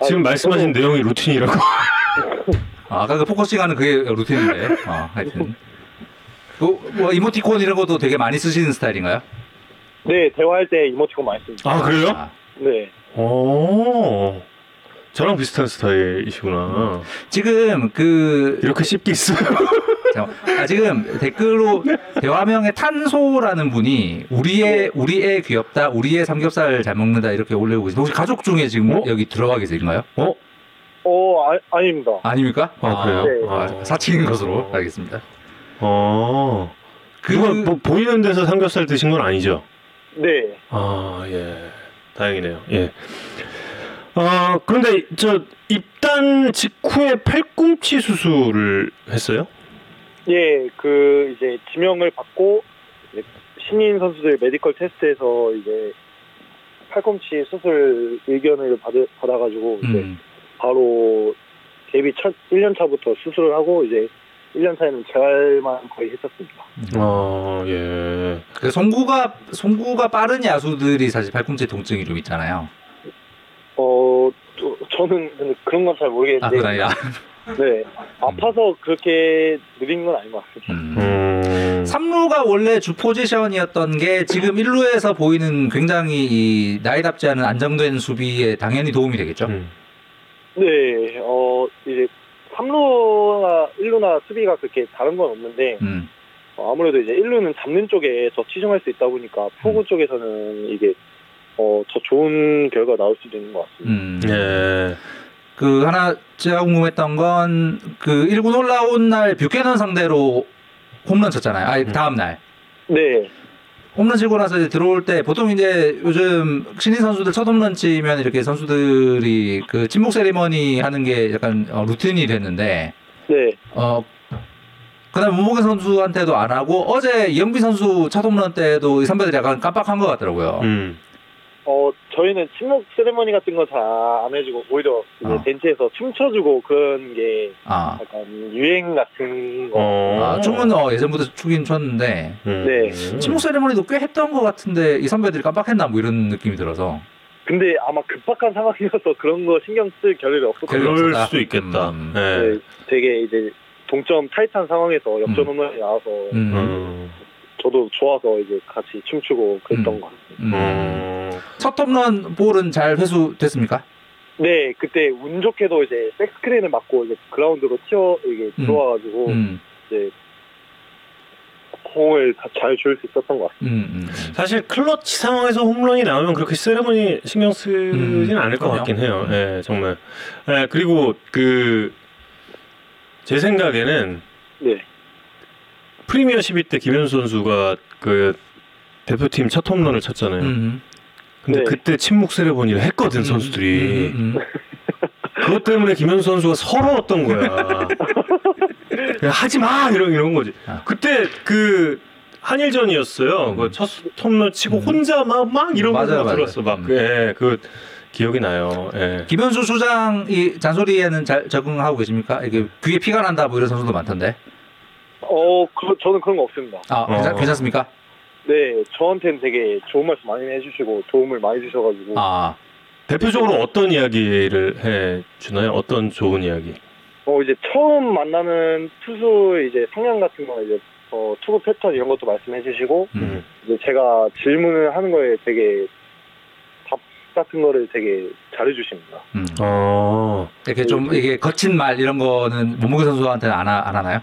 지금 아, 말씀하신 저도- 내용이 루틴이라고. 아, 아까 그 포커싱하는 그게 루틴인데. 어, 하여튼. 그, 뭐 이모티콘 이런 것도 되게 많이 쓰시는 스타일인가요? 네 대화할 때 이모티콘 많이 씁니다. 아 그래요? 아, 네 오. 저랑 비슷한 스타일이시구나. 지금 그 이렇게 씹기 있어요. 아, 지금 댓글로 대화명에 탄소라는 분이 우리의 우리 애 귀엽다, 우리 애 삼겹살 잘 먹는다 이렇게 올리고 계신데 혹시 가족 중에 지금 어? 여기 들어가 계신가요? 어? 어 아, 아닙니다. 아닙니까? 아, 그래요? 네. 아, 아, 사칭인 것으로 알겠습니다. 어. 그 누가 뭐 보이는 데서 삼겹살 드신 건 아니죠? 네 아, 예. 다행이네요. 예. 어, 그런데 저 입단 직후에 팔꿈치 수술을 했어요? 예, 그 이제 지명을 받고 이제 신인 선수들 메디컬 테스트에서 이제 팔꿈치 수술 의견을 받, 받아가지고 이제 음, 바로 데뷔 첫 1년 차부터 수술을 하고 이제 1년 차에는 재활만 거의 했었습니다. 어, 예. 그 송구가 송구가 빠른 야수들이 사실 팔꿈치 통증이 좀 있잖아요. 어, 또 저는 근데 그런 건잘 아, 모르겠는데, 그다야. 네, 아파서 그렇게 느린 건 아닌 것 같습니다. 음. 음. 3루가 원래 주 포지션이었던 게 지금 1루에서 보이는 굉장히 이 나이답지 않은 안정된 수비에 당연히 도움이 되겠죠. 음. 네, 어, 이제 3루나 1루나 수비가 그렇게 다른 건 없는데, 음. 어, 아무래도 이제 1루는 잡는 쪽에 더 치중할 수 있다 보니까 포구 쪽에서는 이게 어, 더 좋은 결과 가 나올 수도 있는 것 같습니다. 음. 예. 그 하나 제가 궁금했던 건 그 1군 올라온 날 뷰캐넌 상대로 홈런 쳤잖아요. 아니 다음 날. 네, 홈런 치고 나서 이제 들어올 때 보통 이제 요즘 신인 선수들 첫 홈런 치면 이렇게 선수들이 그 침묵 세리머니 하는 게 약간 어, 루틴이 됐는데 네, 어 그다음 문봉현 선수한테도 안 하고 어제 이영비 선수 첫 홈런 때도 이 선배들이 약간 깜빡한 것 같더라고요. 음. 어, 저희는 침묵 세레머니 같은 거 잘 안 해주고 오히려 이제 어. 벤치에서 춤춰주고 그런 게 아, 약간 유행 같은 거. 어. 아 춤은 어, 예전부터 추긴 췄는데 음. 네. 침묵 세리머니도 꽤 했던 것 같은데 이 선배들이 깜빡했나 뭐 이런 느낌이 들어서 근데 아마 급박한 상황이어서 그런 거 신경 쓸 겨를이 없었던. 그럴. 수도 있겠다. 음. 예. 네, 되게 이제 동점 타이트한 상황에서 역전 음. 홈런이 나와서 음. 음. 저도 좋아서 이제 같이 춤추고 그랬던 음. 것 같아요. 음. 음. 첫 홈런 볼은 잘 회수됐습니까? 네, 그때 운 좋게도 이제 백스크린을 맞고 이제 그라운드로 튀어 이게 음. 들어와가지고 음. 이제 공을 다잘줄 수 있었던 것 같아요. 음, 음. 사실 클러치 상황에서 홈런이 나오면 그렇게 세레머니 신경 쓰진 음, 않을 것. 같긴 해요. 예, 정말. 예, 그리고 그 제 생각에는 네, 프리미어 12때 김현수 선수가 그 대표팀 첫 홈런을 쳤잖아요. 음. 근데 네. 그때 침묵 세레머니를 했거든 선수들이. 음, 음, 음. 그것 때문에 김현수 선수가 서러웠던 거야. 그냥 하지 마 이런 이런 거지. 아. 그때 그 한일전이었어요. 음. 그첫 홈런 치고 음. 혼자 막 막 이런 맞아요, 거. 들었어. 막 음. 예, 그 기억이 나요. 예. 김현수 수장 이 잔소리에는 잘 적응하고 계십니까? 이게 귀에 피가 난다 뭐 이런 선수도 많던데. 어, 그, 저는 그런 거 없습니다. 아 괜찮, 어. 괜찮습니까? 네, 저한테는 되게 좋은 말씀 많이 해주시고 도움을 많이 주셔가지고 아 대표적으로 어떤 이야기를 해 주나요? 어떤 좋은 이야기? 어 이제 처음 만나는 투수 이제 성향 같은 거 이제 어 투구 패턴 이런 것도 말씀해 주시고 음. 이제 제가 질문을 하는 거에 되게 답 같은 거를 되게 잘해 주십니다. 음. 어. 이렇게 좀 이게 거친 말 이런 거는 문무기 선수한테는 안, 하, 안 하나요?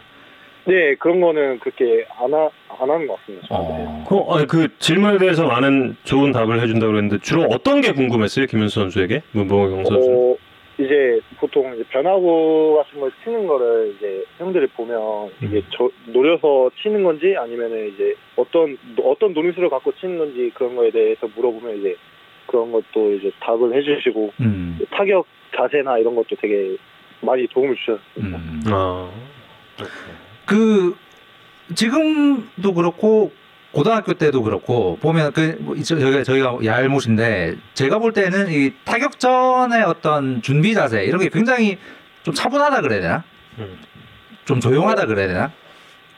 네, 그런 거는 그렇게 안, 하, 안 하는 것 같습니다. 어. 그, 아니, 그 질문에 대해서 많은 좋은 답을 해준다고 그랬는데 주로 어떤 게 궁금했어요 김현수 선수에게 문봉경 선수? 어, 이제 보통 이제 변화구 같은 걸 치는 거를 이제 형들을 보면 이게 저, 노려서 치는 건지 아니면은 이제 어떤 어떤 노림수를 갖고 치는 건지 그런 거에 대해서 물어보면 이제 그런 것도 이제 답을 해주시고 음. 타격 자세나 이런 것도 되게 많이 도움을 주셨습니다. 음. 아. 그 지금도 그렇고 고등학교 때도 그렇고 보면 그 뭐, 이저- 저희가 저희가 얄못인데 제가 볼 때는 이 타격전의 어떤 준비 자세 이런 게 굉장히 좀 차분하다 그래야 되나? 음. 좀 조용하다 그래야 되나?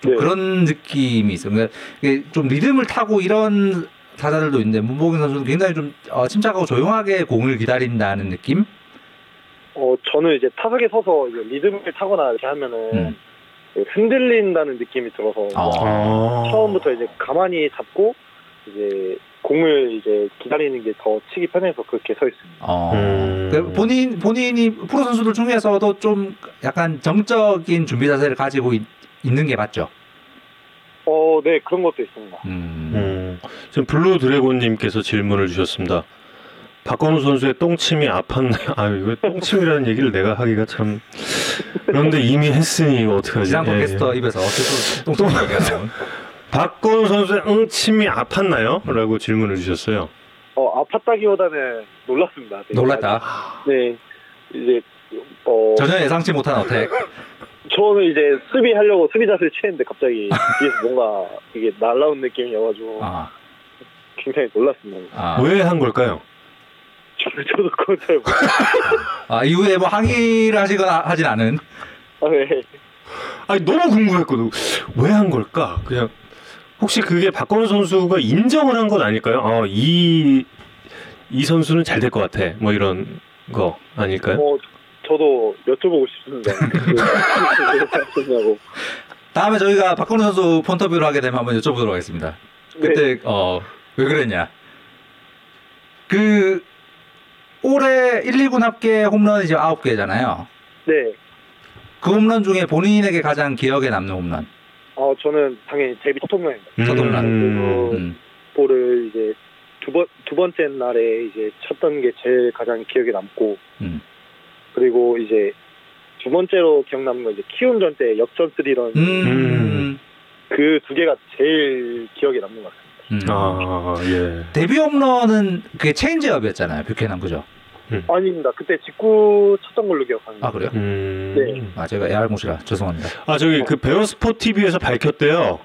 좀 네. 그런 느낌이 있어요. 그러니까 좀 리듬을 타고 이런 타자들도 있는데 문보경 선수는 굉장히 좀 어, 침착하고 조용하게 공을 기다린다는 느낌? 어 저는 이제 타석에 서서 이제 리듬을 타거나 이렇게 하면은 음. 흔들린다는 느낌이 들어서 어. 아. 처음부터 이제 가만히 잡고 이제 공을 이제 기다리는 게 더 치기 편해서 그렇게 서 있습니다. 어. 음. 그 본인 본인이 프로 선수들 중에서도 좀 약간 정적인 준비 자세를 가지고 있, 있는 게 맞죠. 어, 네 그런 것도 있습니다. 음. 음, 지금 블루 드래곤님께서 질문을 주셨습니다. 박건우 선수의 똥침이 아팠나요? 아유, 이거 똥침이라는 얘기를 내가 하기가 참. 그런데 이미 했으니 어떡하지? 예, podcaster 예. 입에서 어떻게 똥똥 얘기가 나온? 박건우 선수의 똥침이 아팠나요? 라고 질문을 주셨어요. 어 아팠다기보다는 놀랐습니다. 되게. 놀랐다. 네 이제 어 전혀 예상치 못한 어택. 저는 이제 수비 하려고 수비 자세를 취했는데 갑자기 뒤에서 뭔가 이게 날라온 느낌이어가지고 아, 굉장히 놀랐습니다. 아. 왜한 걸까요? 저, 저도 그건 잘 모르겠어요. 아, 이후에 뭐 항의를 하시거나 하진 않은. 아, 네. 아니 너무 궁금했거든. 왜 한 걸까? 그냥 혹시 그게 박건우 선수가 인정을 한 건 아닐까요? 어, 이, 이 선수는 잘 될 것 같아. 뭐 이런 거 아닐까요? 뭐 저도 여쭤보고 싶습니다. 그. 다음에 저희가 박건우 선수 폰터뷰를 하게 되면 한번 여쭤보도록 하겠습니다. 그때 네. 어 왜 그랬냐? 그 올해 1, 2군 합계 홈런이 지금 9개잖아요. 네. 그 홈런 중에 본인에게 가장 기억에 남는 홈런. 어 저는 당연히 데뷔 첫 홈런입니다. 음, 음. 볼을 이제 두 번 두 번째 날에 이제 쳤던 게 제일 가장 기억에 남고 음. 그리고 이제 두 번째로 기억 남는 건 이제 키움전 때 역전 스리런 음. 그 두 개가 제일 기억에 남는 것 같습니다. 음. 아, 예. 데뷔 홈런은 그게 체인지업이었잖아요. 뷰캐남 그죠? 아닙니다. 그때 직구 쳤던 걸로 기억합니다. 아 그래요? 음. 네. 아 제가 애알못이라 죄송합니다. 아, 저기 그 베어스포 TV에서 밝혔대요.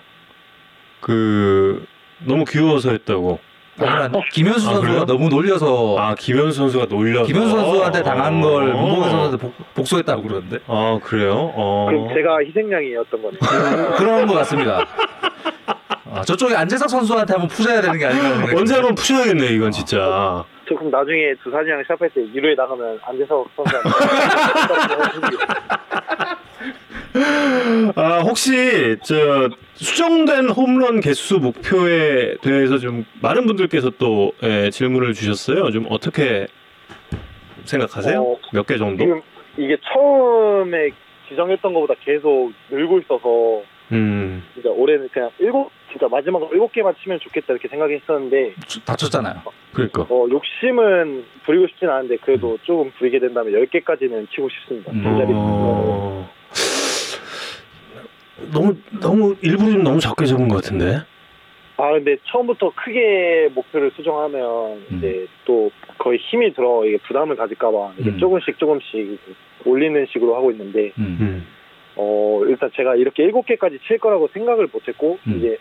그, 너무 귀여워서 했다고. 아니면 김현수 아, 선수가 그래요? 너무 놀려서 아, 김현수 선수가 놀려서. 김현수 선수한테 당한 걸 어. 문보경 선수한테 복, 복수했다고 그러는데 아, 그래요? 어. 그럼 제가 희생양이었던 거네요. 그런 것 같습니다. 아, 저쪽에 안재석 선수한테 한번 푸셔야 되는 게 아닌가 언제. 한번 푸셔야겠네, 이건 진짜. 저 그럼 나중에 두산이랑 시합할 때 1루에 나가면 안재석 선수한테 아, 혹시, 저, 수정된 홈런 개수 목표에 대해서 좀 많은 분들께서 또 예, 질문을 주셨어요. 좀 어떻게 생각하세요? 어, 몇개 정도? 지금 이게 처음에 지정했던 것보다 계속 늘고 있어서 음, 진짜 올해는 그냥 일곱 진짜 마지막으로 일곱 개만 치면 좋겠다 이렇게 생각했었는데 다쳤잖아요. 그러니까. 어, 욕심은 부리고 싶진 않은데 그래도 조금 부리게 된다면 열 개까지는 치고 싶습니다. 음. 어... 너무 너무 일부러 좀 너무 적게 적은 것 같은데. 아 근데 처음부터 크게 목표를 수정하면 음. 이제 또 거의 힘이 들어 이게 부담을 가질까봐 이게 음. 조금씩 조금씩 올리는 식으로 하고 있는데 음. 음. 어 일단 제가 이렇게 일곱 개까지 칠 거라고 생각을 못했고 음. 이게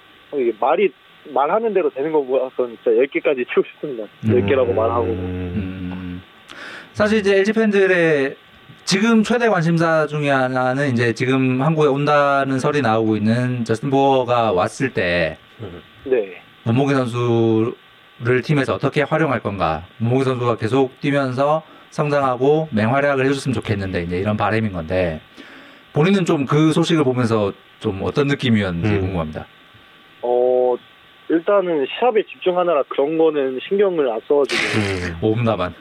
말이 말하는 대로 되는 거 보아서 진짜 열 개까지 치고 싶습니다. 열 개라고 말하고 음. 음. 사실 이제 LG 팬들의 지금 최대 관심사 중에 하나는 이제 지금 한국에 온다는 설이 나오고 있는 저스틴 보어가 왔을 때 네. 문봉기 선수를 팀에서 어떻게 활용할 건가. 문봉기 선수가 계속 뛰면서 성장하고 맹활약을 해줬으면 좋겠는데 이제 이런 바람인 건데 본인은 좀 그 소식을 보면서 좀 어떤 느낌이었는지 음. 궁금합니다. 어 일단은 시합에 집중하느라 그런 거는 신경을 안 써가지고 음. 오음나만.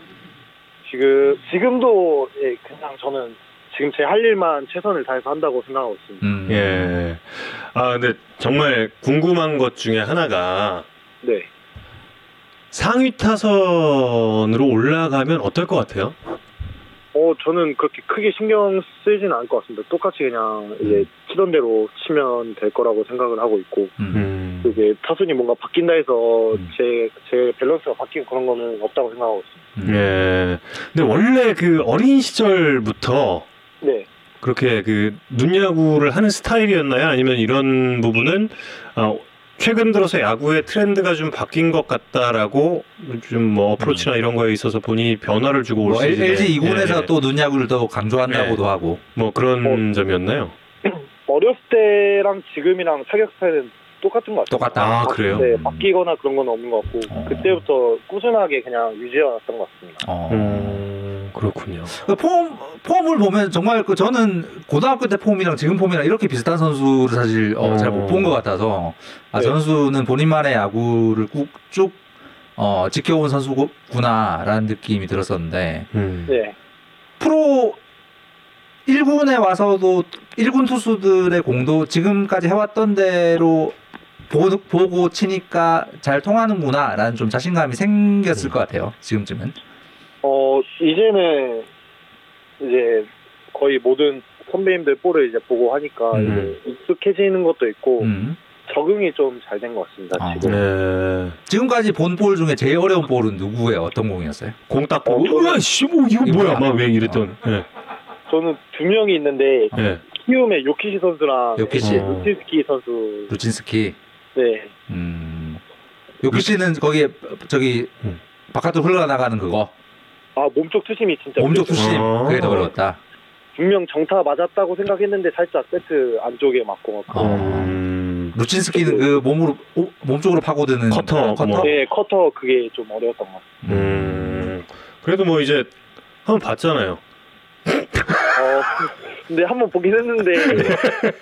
지금 지금도 예, 그냥 저는 지금 제 할 일만 최선을 다해서 한다고 생각하고 있습니다. 음. 예. 아 근데 정말 궁금한 것 중에 하나가 네. 상위 타선으로 올라가면 어떨 것 같아요? 어 저는 그렇게 크게 신경 쓰지는 않을 것 같습니다. 똑같이 그냥 이제 치던 대로 치면 될 거라고 생각을 하고 있고 음. 음. 그게 타순이 뭔가 바뀐다 해서 음. 제제 밸런스가 바뀌고 그런 거는 없다고 생각하고 있습니다. 음. 예. 근데 원래 그 어린 시절부터 네. 그렇게 그 눈야구를 하는 스타일이었나요? 아니면 이런 부분은 어, 최근 들어서 야구의 트렌드가 좀 바뀐 것 같다라고 좀 뭐 어프로치나 이런 거에 있어서 본인이 변화를 주고 올뭐수 있는 LG 2군에서 예. 또 눈야구를 더 강조한다고도 하고. 뭐 그런 점이었나요? 어렸을 때랑 지금이랑 타격 스타일은 똑같은 것 같아요. 똑같다. 아, 그래요? 네, 음. 바뀌거나 그런 건 없는 것 같고 어. 그때부터 꾸준하게 그냥 유지해왔던 것 같습니다. 어. 음, 그렇군요. 그 폼, 폼을 보면 정말 그 저는 고등학교 때 폼이랑 지금 폼이랑 이렇게 비슷한 선수를 사실 어, 잘 못 본 것 같아서 아, 네. 저 선수는 본인만의 야구를 꾹 쭉 어, 지켜온 선수구나라는 느낌이 들었었는데 음. 네. 프로 1군에 와서도 1군 투수들의 공도 지금까지 해왔던 대로 보, 보고 치니까 잘 통하는구나라는 좀 자신감이 생겼을 것 같아요. 지금쯤은. 어 이제는 이제 거의 모든 선배님들 볼을 이제 보고 하니까 음. 이제 익숙해지는 것도 있고 음. 적응이 좀 잘 된 것 같습니다. 아, 지금. 네. 지금까지 본 볼 중에 제일 어려운 볼은 누구예요? 어떤 공이었어요? 공 딱 보고 어, 으아 씨뭐 이거 뭐야 뭐야? 막 왜 이랬던 예. 저는 두 명이 있는데 예. 키움의 요키시 선수랑 요키시. 어. 루친스키 선수. 루친스키. 네. 음. 요키시는 거기에 저기 음. 바깥으로 흘러나가는 그거 아 몸쪽 two-seam이 진짜 몸쪽. 투심 어. 그게 더 어려웠다. 분명 정타 맞았다고 생각했는데 살짝 배트 안쪽에 맞고 어. 음. 루친스키는 그 몸으로 오- 몸쪽으로 파고드는 커터, 커터. 뭐. 네 커터 그게 좀 어려웠던 것 같아요. 음. 그래도 뭐 이제 한번 봤잖아요. 어, 근데 한번 보긴 했는데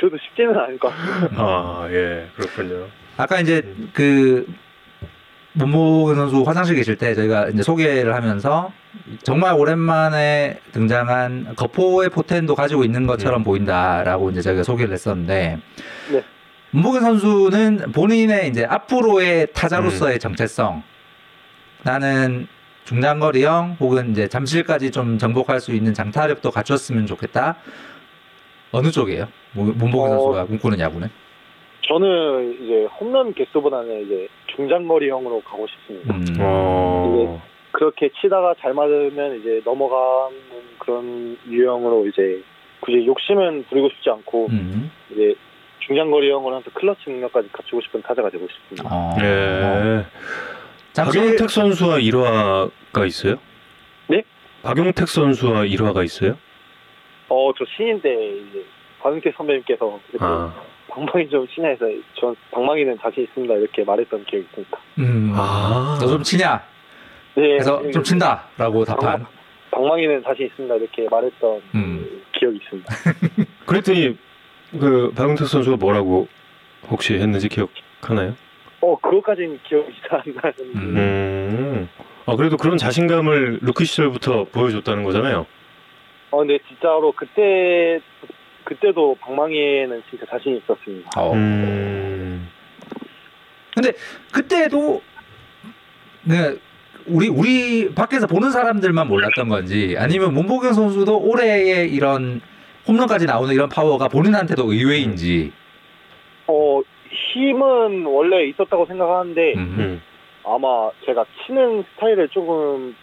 그래도 쉽지는 않을 것 같아요. 아, 예. 그렇군요. 아까 이제 그 문보근 선수 화장실 계실 때 저희가 이제 소개를 하면서 정말 오랜만에 등장한 거포의 포텐도 가지고 있는 것처럼 음. 보인다라고 이제 저희가 소개를 했었는데 네. 문보근 선수는 본인의 이제 앞으로의 타자로서의 음. 정체성 나는 중장거리형 혹은 이제 잠실까지 좀 정복할 수 있는 장타력도 갖췄으면 좋겠다. 어느 쪽이에요? 문- 문보근 어, 선수가 꿈꾸는 야구는? 저는 이제 홈런 개수보다는 이제 중장거리형으로 가고 싶습니다. 음. 어. 그렇게 치다가 잘 맞으면 이제 넘어가는 그런 유형으로 이제 굳이 욕심은 부리고 싶지 않고 음. 이제 중장거리형으로 해서 클러치 능력까지 갖추고 싶은 타자가 되고 싶습니다. 어. 예. 잠실 박용택 선수와 일화가 있어요? 네? 박용택 선수와 일화가 있어요? 어, 저 신인 때 이제 박은태 선배님께서 아. 방망이 좀 치냐 해서 전 방망이는 자신 있습니다 이렇게 말했던 기억이 있습니다. 음. 아. 너 좀 치냐? 네, 그래서 네, 좀 친다라고 답한. 방망이는 자신 있습니다 이렇게 말했던 음. 기억이 있습니다. 그랬더니 그 박용택 선수가 뭐라고 혹시 했는지 기억하나요? 어, 그것까지는 기억이 잘 안 나는데. 음. 음. 아 그래도 그런 자신감을 루키 시절부터 보여줬다는 거잖아요. 어, 근데 진짜로 그때 그때도 방망이에는 진짜 자신 있었습니다. 어. 음. 근데 그때도 네, 우리 우리 밖에서 보는 사람들만 몰랐던 건지 아니면 문보경 선수도 올해의 이런 홈런까지 나오는 이런 파워가 본인한테도 의외인지. 어, 힘은 원래 있었다고 생각하는데 음. 음. 아마 제가 치는 스타일을 조금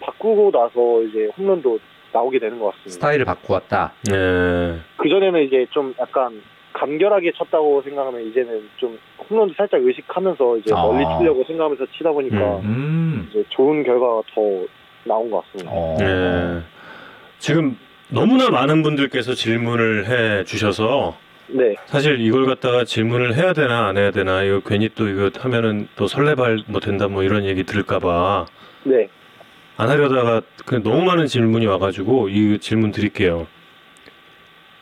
바꾸고 나서 이제 홈런도 나오게 되는 것 같습니다. 스타일을 바꾸었다. 네. 그 전에는 이제 좀 약간 간결하게 쳤다고 생각하면 이제는 좀 홈런도 살짝 의식하면서 이제 아. 멀리 치려고 생각하면서 치다 보니까 음. 이제 좋은 결과가 더 나온 것 같습니다. 어. 네. 지금 너무나 많은 분들께서 질문을 해 주셔서 네, 사실 이걸 갖다가 질문을 해야 되나 안 해야 되나 이거 괜히 또 이거 하면은 또 설레발 뭐 된다 뭐 이런 얘기 들을까봐 네, 안 하려다가 그 너무 많은 질문이 와가지고 이 질문 드릴게요.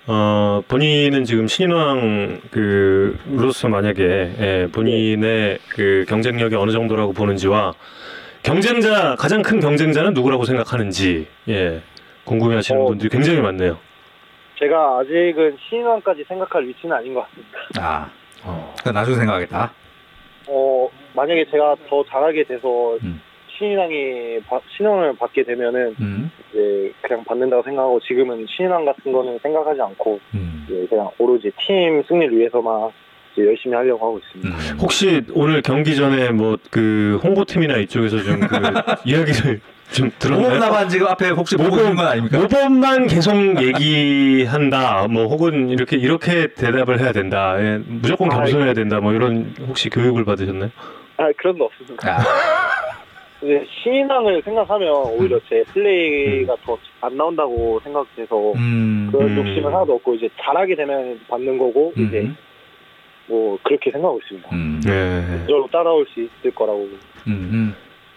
어 본인은 지금 신인왕 그로서 만약에 예, 본인의 그 경쟁력이 어느 정도라고 보는지와 경쟁자 가장 큰 경쟁자는 누구라고 생각하는지 예 궁금해하시는 어. 분들이 굉장히 많네요. 제가 아직은 신인왕까지 생각할 위치는 아닌 것 같습니다. 아, 어. 그건 나중에 생각하겠다. 어, 만약에 제가 더 잘하게 돼서 음. 신인왕이 바- 신인왕을 받게 되면은 음. 이제 그냥 받는다고 생각하고 지금은 신인왕 같은 거는 생각하지 않고 음. 이제 그냥 오로지 팀 승리를 위해서만 이제 열심히 하려고 하고 있습니다. 음. 혹시 오늘 경기 전에 뭐 그 홍보팀이나 이쪽에서 좀 그 이야기를 좀 들었나요? 모범나만 지금 앞에 혹시 보고 있는 건 아닙니까? 모범만 계속 얘기한다, 뭐 혹은 이렇게 이렇게 대답을 해야 된다, 예, 무조건 아, 겸손해야 된다, 뭐 이런 혹시 교육을 받으셨나요? 아 그런 거 없습니다. 아, 이제 신인왕을 생각하면 오히려 제 플레이가 더 안 나온다고 생각돼서 음. 그런 음. 욕심은 하나도 없고 이제 잘하게 되면 받는 거고 이제 음. 뭐 그렇게 생각하고 있습니다. 음. 네, 그걸로 따라올 수 있을 거라고. 음. 음.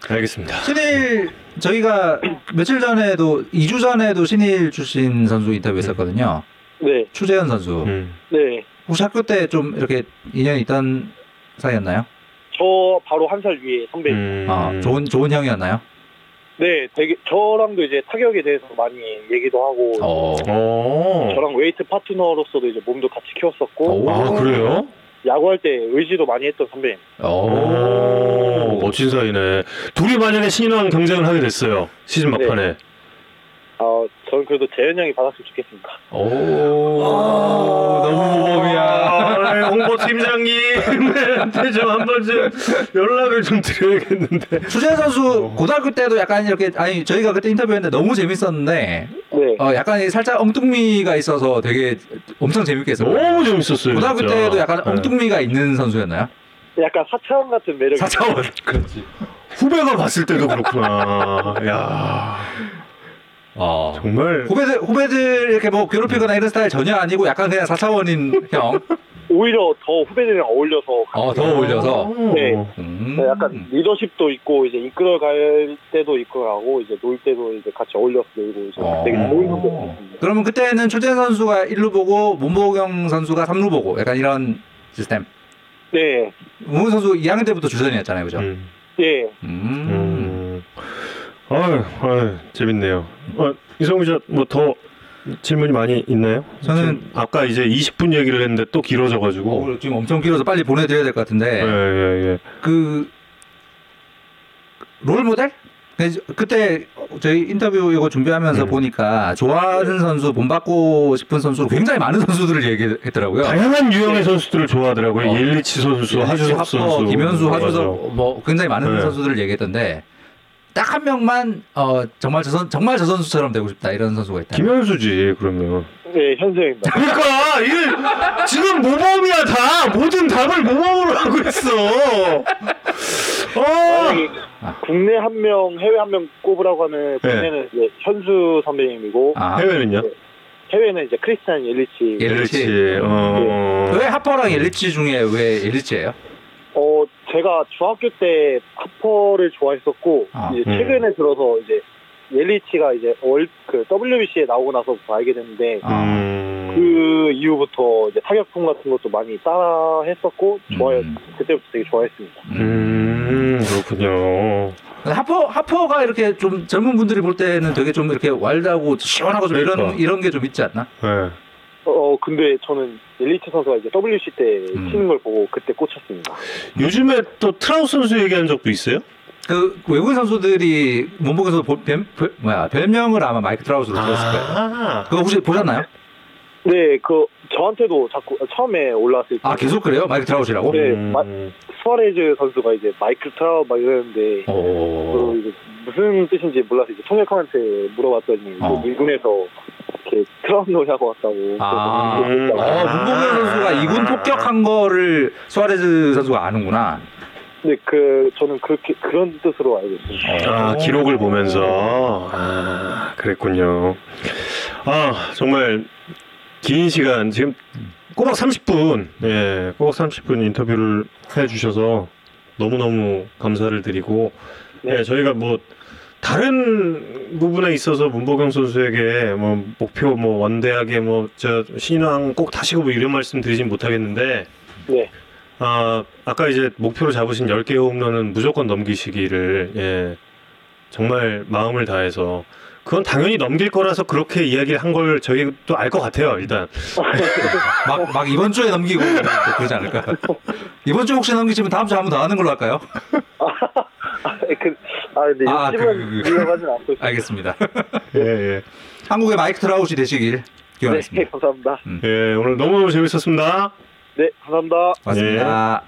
알겠습니다. 신일 저희가 며칠 전에도 2주 전에도 신일 출신 선수 인터뷰했었거든요. 네, 추재현 선수. 음. 네. 혹시 학교 때 좀 이렇게 인연이 있던 사이였나요? 저 바로 한 살 위에 선배. 음. 아, 좋은 좋은 형이었나요? 네, 되게 저랑도 이제 타격에 대해서 많이 얘기도 하고 어. 어. 저랑 웨이트 파트너로서도 이제 몸도 같이 키웠었고 오. 아 그래요? 야구할 때 의지도 많이 했던 선배님. 오, 멋진 사이네. 둘이 만약에 신인왕 경쟁을 하게 됐어요. 시즌 막판에. 아, 저는 그래도 재현 형이 받았으면 좋겠습니다. 오. 너무 모범이야. 아, 홍보팀장님한테 좀 한번 좀 연락을 좀 드려야겠는데. 추재현 선수 어. 고등학교 때도 약간 이렇게 아니 저희가 그때 인터뷰했는데 너무 재밌었는데 네. 어 약간 살짝 엉뚱미가 있어서 되게 엄청 재밌게 했어요. 너무 재밌었어요. 고등학교 진짜. 때도 약간 네. 엉뚱미가 있는 선수였나요? 약간 사차원 같은 매력이. 4차원. 그렇지. 후배가 봤을 때도 그렇구나. 야. 어. 정말 후배들 후배들 이렇게 뭐 괴롭히거나 이런 스타일 전혀 아니고 약간 그냥 4차원인 형. 오히려 더 후배들이랑 어울려서 어, 더 어울려서. 네. 음. 네, 약간 리더십도 있고 이제 이끌어 갈 때도 이끌어가고 이제 놀 때도 이제 같이 어울려서 놀고 이제 어. 되게 좋은 선수였습니다. 그러면 그때는 출전 선수가 1루 보고 문보경 선수가 3루 보고 약간 이런 시스템. 네, 문보경 선수 2학년 때부터 주전이었잖아요, 그죠? 음. 예. 음. 음. 아유, 아유, 재밌네요. 어, 이성우 기자, 뭐더 질문이 많이 있나요? 저는- 아까 이제 20분 얘기를 했는데 또 길어져가지고. 어, 지금 엄청 길어서 빨리 보내드려야 될 것 같은데 예, 예, 예. 그 롤 모델? 그- 그때 저희 인터뷰 이거 준비하면서 음. 보니까 좋아하는 선수, 본받고 싶은 선수로 굉장히 많은 선수들을 얘기했더라고요. 다양한 유형의 선수들을 좋아하더라고요. 어. 예리치 선수, 하주석 하퍼, 선수, 김현수. 하주석 뭐 굉장히 많은 네. 선수들을 얘기했던데 딱 한 명만 어 정말 저 선, 정말 저 선수처럼 되고 싶다 이런 선수가 있다. 김현수지 그러면. 네, 현수입니다. 그러니까 이게 지금 모범이야 다 모든 답을 모범으로 하고 있어. 어. 만약에 국내 한 명, 해외 한 명 꼽으라고 하면 국내는 이제 현수 선배님이고 아, 해외는요? 해외는 이제 크리스찬 옐리치. 예. 예리치. 어. 왜 하퍼랑 엘리치 중에 왜 엘리치예요? 어, 제가 중학교 때 하퍼를 좋아했었고 아, 이제 음. 최근에 들어서 이제 옐리치가 이제 월그 WBC에 나오고 나서부터 알게 됐는데 아. 음. 그 이후부터 이제 타격품 같은 것도 많이 따라 했었고 좋아요. 음. 그때부터 되게 좋아했습니다. 음 그렇군요. 하퍼 하퍼가 이렇게 좀 젊은 분들이 볼 때는 되게 좀 이렇게 와일드하고 시원하고 좀 이런 그러니까. 이런 게 좀 있지 않나? 네. 어 근데 저는 옐리치 선수가 이제 WBC 때 음. 치는 걸 보고 그때 꽂혔습니다. 요즘에 또 트라웃 선수 얘기한 적도 있어요? 그 외국인 선수들이 보- 별, 별, 뭐야 별명을 아마 마이크 트라웃으로 들었을 거예요. 아, 그거 혹시 보셨나요? 네, 그 저한테도 자꾸 처음에 올라왔을 때 아 계속 그래요? 마이크 트라웃이라고? 네, 음. 마- 수아레즈 선수가 이제 마이크 트라웃 막 이러는데 오. 그 이제 무슨 뜻인지 몰라서 이제 통역한테 물어봤더니 어. 이제 일군에서 이렇게 트라웃 놀이하고 왔다고. 아, 음. 어, 아. 문보경 선수가 이군 폭격한 거를 수아레즈 선수가 아는구나. 네, 그 저는 그렇게 그런 뜻으로 알고 있습니다. 아, 기록을 보면서 아 그랬군요. 아 정말 긴 시간 지금 꼬박 30분 예 꼬박 30분 인터뷰를 해주셔서 너무 너무 감사를 드리고 네. 예 저희가 뭐 다른 부분에 있어서 문보경 선수에게 뭐 목표 뭐 원대하게 뭐 저 신앙 꼭 타시고 뭐 이런 말씀 드리진 못하겠는데 네, 아, 아까 이제 목표로 잡으신 10개 홈런은 무조건 넘기시기를, 예, 정말 마음을 다해서. 그건 당연히 넘길 거라서 그렇게 이야기를 한 걸 저희 또알것 같아요, 일단. 막, 막 이번 주에 넘기고 또 그러지 않을까? 이번 주 혹시 넘기시면 다음 주에 한 번 더 하는 걸로 할까요? 아, 그, 아 근데 아, 욕심은 그- 그- 않고 있습니다. 알겠습니다. 예, 예. 한국의 마이크 트라우스 되시길 네, 기원하겠습니다. 감사합니다. 예, 오늘 너무너무 재밌었습니다. 네, 감사합니다. 맞습니다.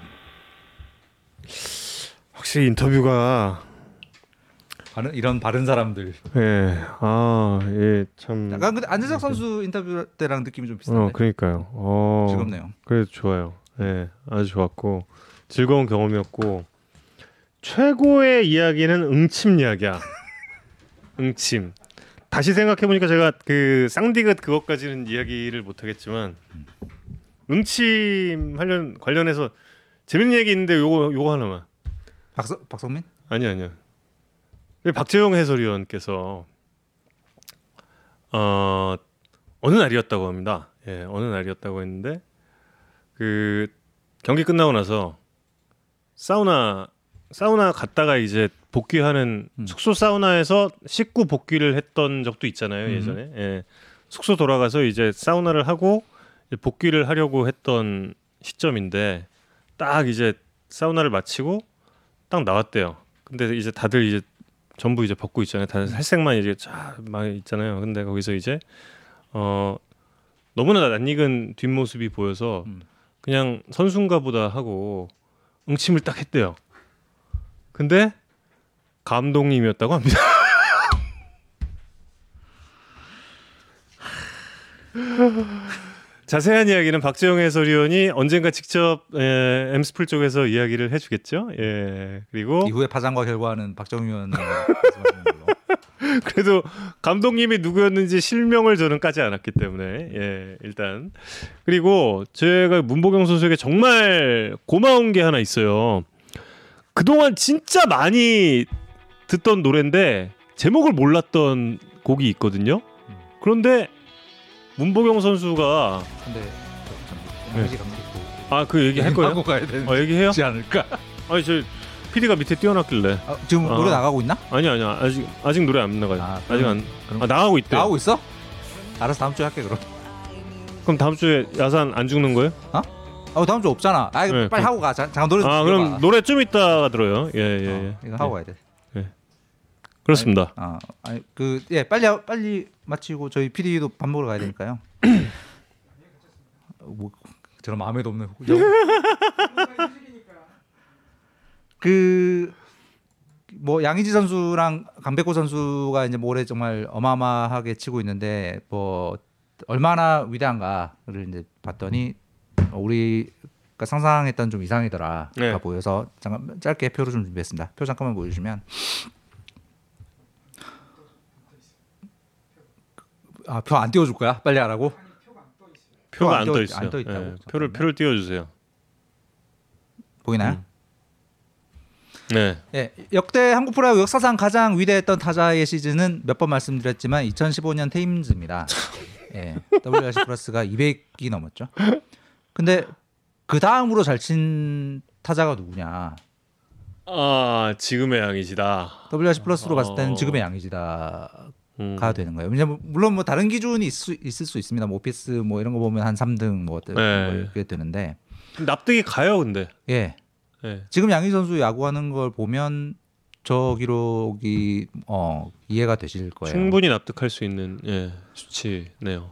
확실히 인터뷰가, 바른, 이런 바른 사람들. 예, 아, 예, 참. 약간 근데 안재석 선수 인터뷰 때랑 느낌이 좀 비슷한데 어, 그러니까요. 어, 즐겁네요. 그래도 좋아요. 예, 아주 좋았고, 즐거운 경험이었고, 최고의 이야기는 응침 이야기야. 응침. 다시 생각해 보니까 제가 그 쌍디귿 그것까지는 이야기를 못 하겠지만, 응침 관련, 관련해서 재밌는 얘기 있는데 요거, 요거 하나만. 박서, 박성민? 아니, 아니요. 그 박재용 해설위원께서, 어, 어느 날이었다고 합니다. 예, 어느 날이었다고 했는데, 그, 경기 끝나고 나서, 사우나, 사우나 갔다가 이제 복귀하는 음. 숙소 사우나에서 식구 복귀를 했던 적도 있잖아요, 음. 예전에. 예. 숙소 돌아가서 이제 사우나를 하고 복귀를 하려고 했던 시점인데, 딱 이제 사우나를 마치고 딱 나왔대요. 근데 이제 다들 이제 전부 이제 벗고 있잖아요. 다들 살색만 이제 쫙막 있잖아요. 근데 거기서 이제 어 너무나 낯익은 뒷모습이 보여서 음. 그냥 선수인가 보다 하고 응침을 딱 했대요. 근데 감독님이었다고 합니다. 자세한 이야기는 박재영 해설위원이 언젠가 직접 에, 엠스풀 쪽에서 이야기를 해주겠죠. 예 그리고 이후의 파장과 결과는 말씀하시는 걸로. 그래도 감독님이 누구였는지 실명을 저는 까지 않았기 때문에 예 일단 그리고 제가 문보경 선수에게 정말 고마운 게 하나 있어요. 그동안 진짜 많이 듣던 노래인데 제목을 몰랐던 곡이 있거든요. 그런데 문보경 선수가 근데 저, 저, 네. 양의지 감독도 아그 얘기 할 거예요? 하고 가야 되지 아 얘기해요? 않을까? 아니 저 PD가 밑에 띄워놨길래 아, 지금 아. 노래 나가고 있나? 아니 아니야 아직 아직 노래 안 나가요. 아, 아, 직 안 그럼 아, 나가고 있대. 나가고 있어? 알아서 다음 주에 할게 그럼. 그럼 다음 주에 야산 안 죽는 거예요? 어 다음 주 없잖아. 아 네, 빨리 그- 하고 가. 자, 잠깐 노래 좀 아. 그럼 노래 좀 이따가 들어요. 예예 예, 어, 예. 이거 하고 가야 돼. 그렇습니다. 아, 아니 그예 빨리 하- 빨리 마치고 저희 PD도 밥 먹으러 가야 되니까요. 어, 뭐 저런 마음에도 없는 그 뭐 양의지 선수랑 강백호 선수가 이제 뭐 올해 정말 어마어마하게 치고 있는데 뭐 얼마나 위대한가를 이제 봤더니 어, 우리가 상상했던 좀 이상이더라 네. 보여서 잠깐 짧게 표를 좀 준비했습니다. 표 잠깐만 보여주시면 아 표 안 띄워줄 거야? 빨리 하라고? 표가 안안 떠- 떠 있어요. 안떠 있다고. 예, 표를. 표를 띄워주세요. 보이나요? 음. 네. 예, 역대 한국 프로야구 역사상 가장 위대했던 타자의 시즌은 몇 번 말씀드렸지만 2015년 테임즈입니다. 예, WRC 플러스가 200이 넘었죠. 근데 그 다음으로 잘 친 타자가 누구냐? 아 지금의 양이시다. WRC 플러스로 봤을 때는 어. 지금의 양이지다가 음. 되는 거예요. 왜냐면 물론 뭐 다른 기준이 있을 수, 있을 수 있습니다. 뭐 오피스 뭐 이런 거 보면 한 3등 뭐 네. 뭐 이렇게 되는데 납득이 가요, 근데. 예, 예. 지금 양희 선수 야구하는 걸 보면 저 기록이 어 이해가 되실 거예요. 충분히 납득할 수 있는 예, 수치네요.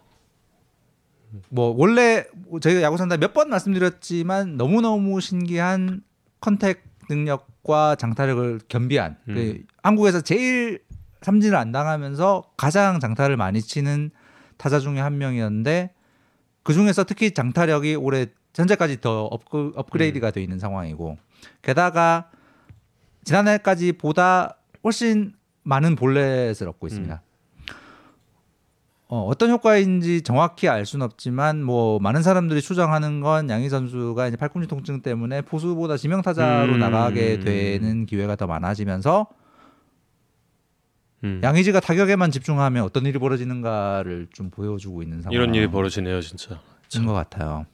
뭐 원래 저희가 야구 산다 몇 번 말씀드렸지만 너무 너무 신기한 contact 능력과 장타력을 겸비한 음. 그 한국에서 제일 삼진을 안 당하면서 가장 장타를 많이 치는 타자 중에 한 명이었는데 그 중에서 특히 장타력이 올해 현재까지 더 업그, 업그레이드가 돼 있는 상황이고 게다가 지난해까지 보다 훨씬 많은 볼넷을 얻고 있습니다. 어, 어떤 효과인지 정확히 알 수는 없지만 뭐 많은 사람들이 추정하는 건 양의지 선수가 이제 팔꿈치 통증 때문에 포수보다 지명 타자로 음. 나가게 되는 기회가 더 많아지면서 음. 양의지가 타격에만 집중하면 어떤 일이 벌어지는가를 좀 보여주고 있는 상황. 이런 일이 벌어지네요, 진짜. 인것 같아요.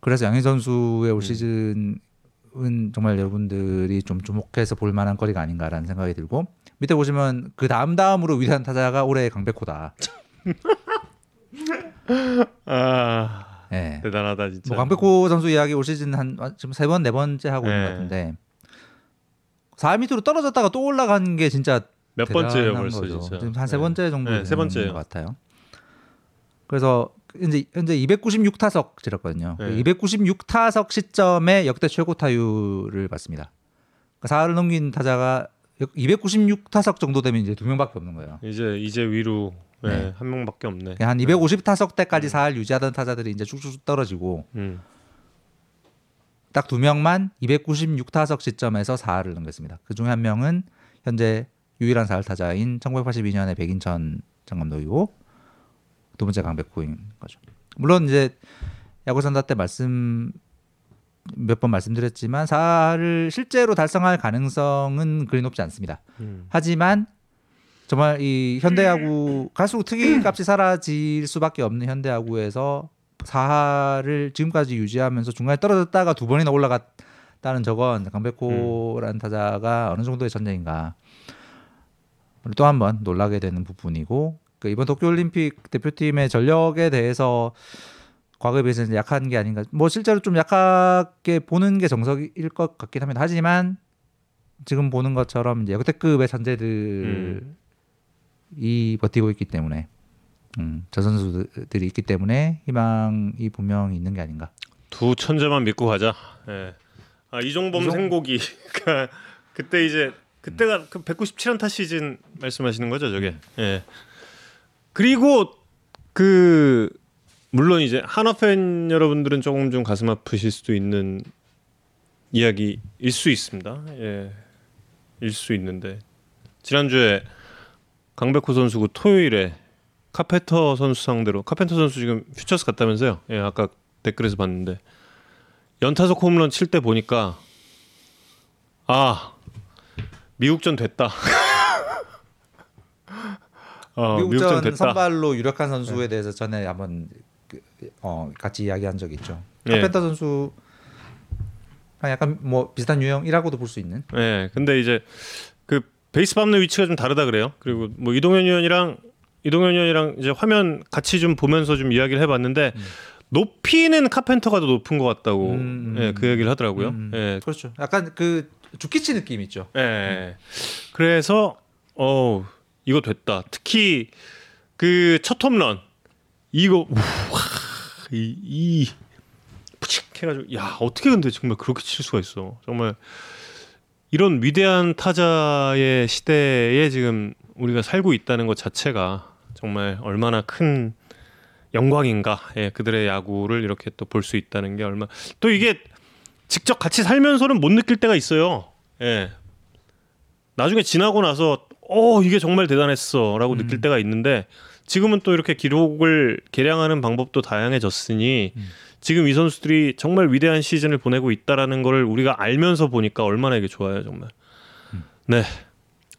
그래서 양희 선수의 음. 올 시즌은 정말 여러분들이 좀 주목해서 볼 만한 거리가 아닌가라는 생각이 들고 밑에 보시면 그 다음 다음으로 위대한 타자가 올해 강백호다. 아 예. 대단하다 진짜. 뭐 강백호 선수 이야기 올 시즌 한 지금 세 번 네 번째 하고 있는 네. 것 같은데 4 밑으로 떨어졌다가 또 올라간 게 진짜 몇 번째예요 벌써 거죠. 진짜. 지금 한세 네. 번째 정도 네, 세 번째예요. 것 같아요. 그래서 이제 현재 296타석 지렸거든요. 네. 296타석 시점에 역대 최고 타율을 봤습니다. 그러니까 사흘을 넘긴 타자가 296타석 정도 되면 이제 두 명밖에 없는 거예요. 이제 이제 위로 예, 네. 한 명밖에 없네. 한 250타석 때까지 사흘 유지하던 타자들이 이제 쭉쭉 떨어지고 음. 딱두 명만 296타석 시점에서 4할을 넘겼습니다. 그 중에 한 명은 현재 유일한 4할 타자인 1982년에 백인천 전 감독이고 두 번째 강백호인 거죠. 물론 이제 야구 산다 때 말씀 몇 번 말씀드렸지만 4할을 실제로 달성할 가능성은 그리 높지 않습니다. 음. 하지만 정말 이 현대야구 갈수록 특이값이 사라질 수밖에 없는 현대야구에서 4할을 지금까지 유지하면서 중간에 떨어졌다가 두 번이나 올라갔다는 저건 강백호라는 타자가 어느 정도의 전쟁인가 또 한 번 놀라게 되는 부분이고 그 이번 도쿄올림픽 대표팀의 전력에 대해서 과거에 비해서 이제 약한 게 아닌가 뭐 실제로 좀 약하게 보는 게 정석일 것 같긴 합니다 하지만 지금 보는 것처럼 이제 역대급의 천재들이 버티고 있기 때문에 음, 저 선수들이 있기 때문에 희망이 분명히 있는 게 아닌가. 두 천재만 믿고 가자. 예. 아 이종범 이종- 생고기. 그때 이제 그때가 그 197안타 시즌 말씀하시는 거죠, 저게. 예. 그리고 그 물론 이제 한화 팬 여러분들은 조금 좀 가슴 아프실 수도 있는 이야기일 수 있습니다. 예. 일 수 있는데 지난주에 강백호 선수고 토요일에 카페터 선수 상대로 카펜터 선수 지금 퓨처스 갔다면서요? 예, 아까 댓글에서 봤는데 연타석 홈런 칠 때 보니까 아 미국전 됐다. 어, 미국전 됐다. 선발로 유력한 선수에 대해서 전에 한번 그, 어, 같이 이야기한 적이 있죠. 예. 카펜터 선수 약간 뭐 비슷한 유형이라고도 볼 수 있는. 예, 근데 이제 그 베이스 밟는 위치가 좀 다르다 그래요. 그리고 뭐 이동현 의원이랑 이동현 의원이랑 이제 화면 같이 좀 보면서 좀 이야기를 해봤는데 높이는 카펜터가 더 높은 것 같다고 음, 음. 예, 그 얘기를 하더라고요. 음, 예, 그렇죠. 약간 그 주키치 느낌 있죠. 예. 그래서 어 이거 됐다. 특히 그 첫 홈런 이거 이, 이 푸칙 해가지고 야 어떻게 근데 정말 그렇게 칠 수가 있어. 정말 이런 위대한 타자의 시대에 지금 우리가 살고 있다는 것 자체가 정말 얼마나 큰 영광인가. 예, 그들의 야구를 이렇게 또 볼 수 있다는 게 얼마 또 이게 직접 같이 살면서는 못 느낄 때가 있어요. 예. 나중에 지나고 나서 어 이게 정말 대단했어라고 느낄 때가 있는데 지금은 또 이렇게 기록을 계량하는 방법도 다양해졌으니 지금 이 선수들이 정말 위대한 시즌을 보내고 있다라는 거를 우리가 알면서 보니까 얼마나 이게 좋아요 정말. 네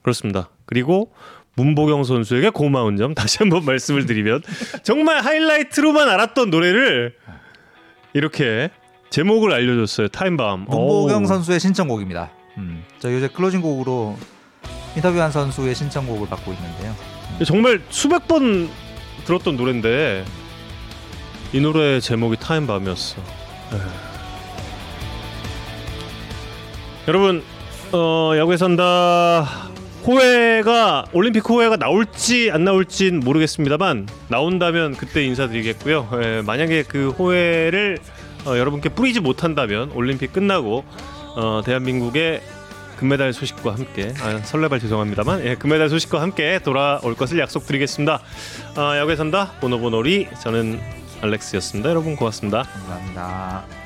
그렇습니다. 그리고 문보경 선수에게 고마운 점 다시 한번 말씀을 드리면 정말 하이라이트로만 알았던 노래를 이렇게 제목을 알려줬어요 Time Bomb. 문보경. 선수의 신청곡입니다. 음. 저 요새 closing 곡으로 인터뷰한 선수의 신청곡을 받고 있는데요. 정말 수백 번 들었던 노래인데 이 노래 제목이 타임밤이었어. 여러분 어, 야구에 산다 호회가 올림픽 호회가 나올지 안 나올진 모르겠습니다만 나온다면 그때 인사드리겠고요. 에, 만약에 그 호회를 어, 여러분께 뿌리지 못한다면 올림픽 끝나고 어, 대한민국의 금메달 소식과 함께 아, 설레발 죄송합니다만 예, 금메달 소식과 함께 돌아올 것을 약속드리겠습니다. 아, 야구에 산다 보노보노리 저는 알렉스였습니다. 여러분 고맙습니다. 감사합니다.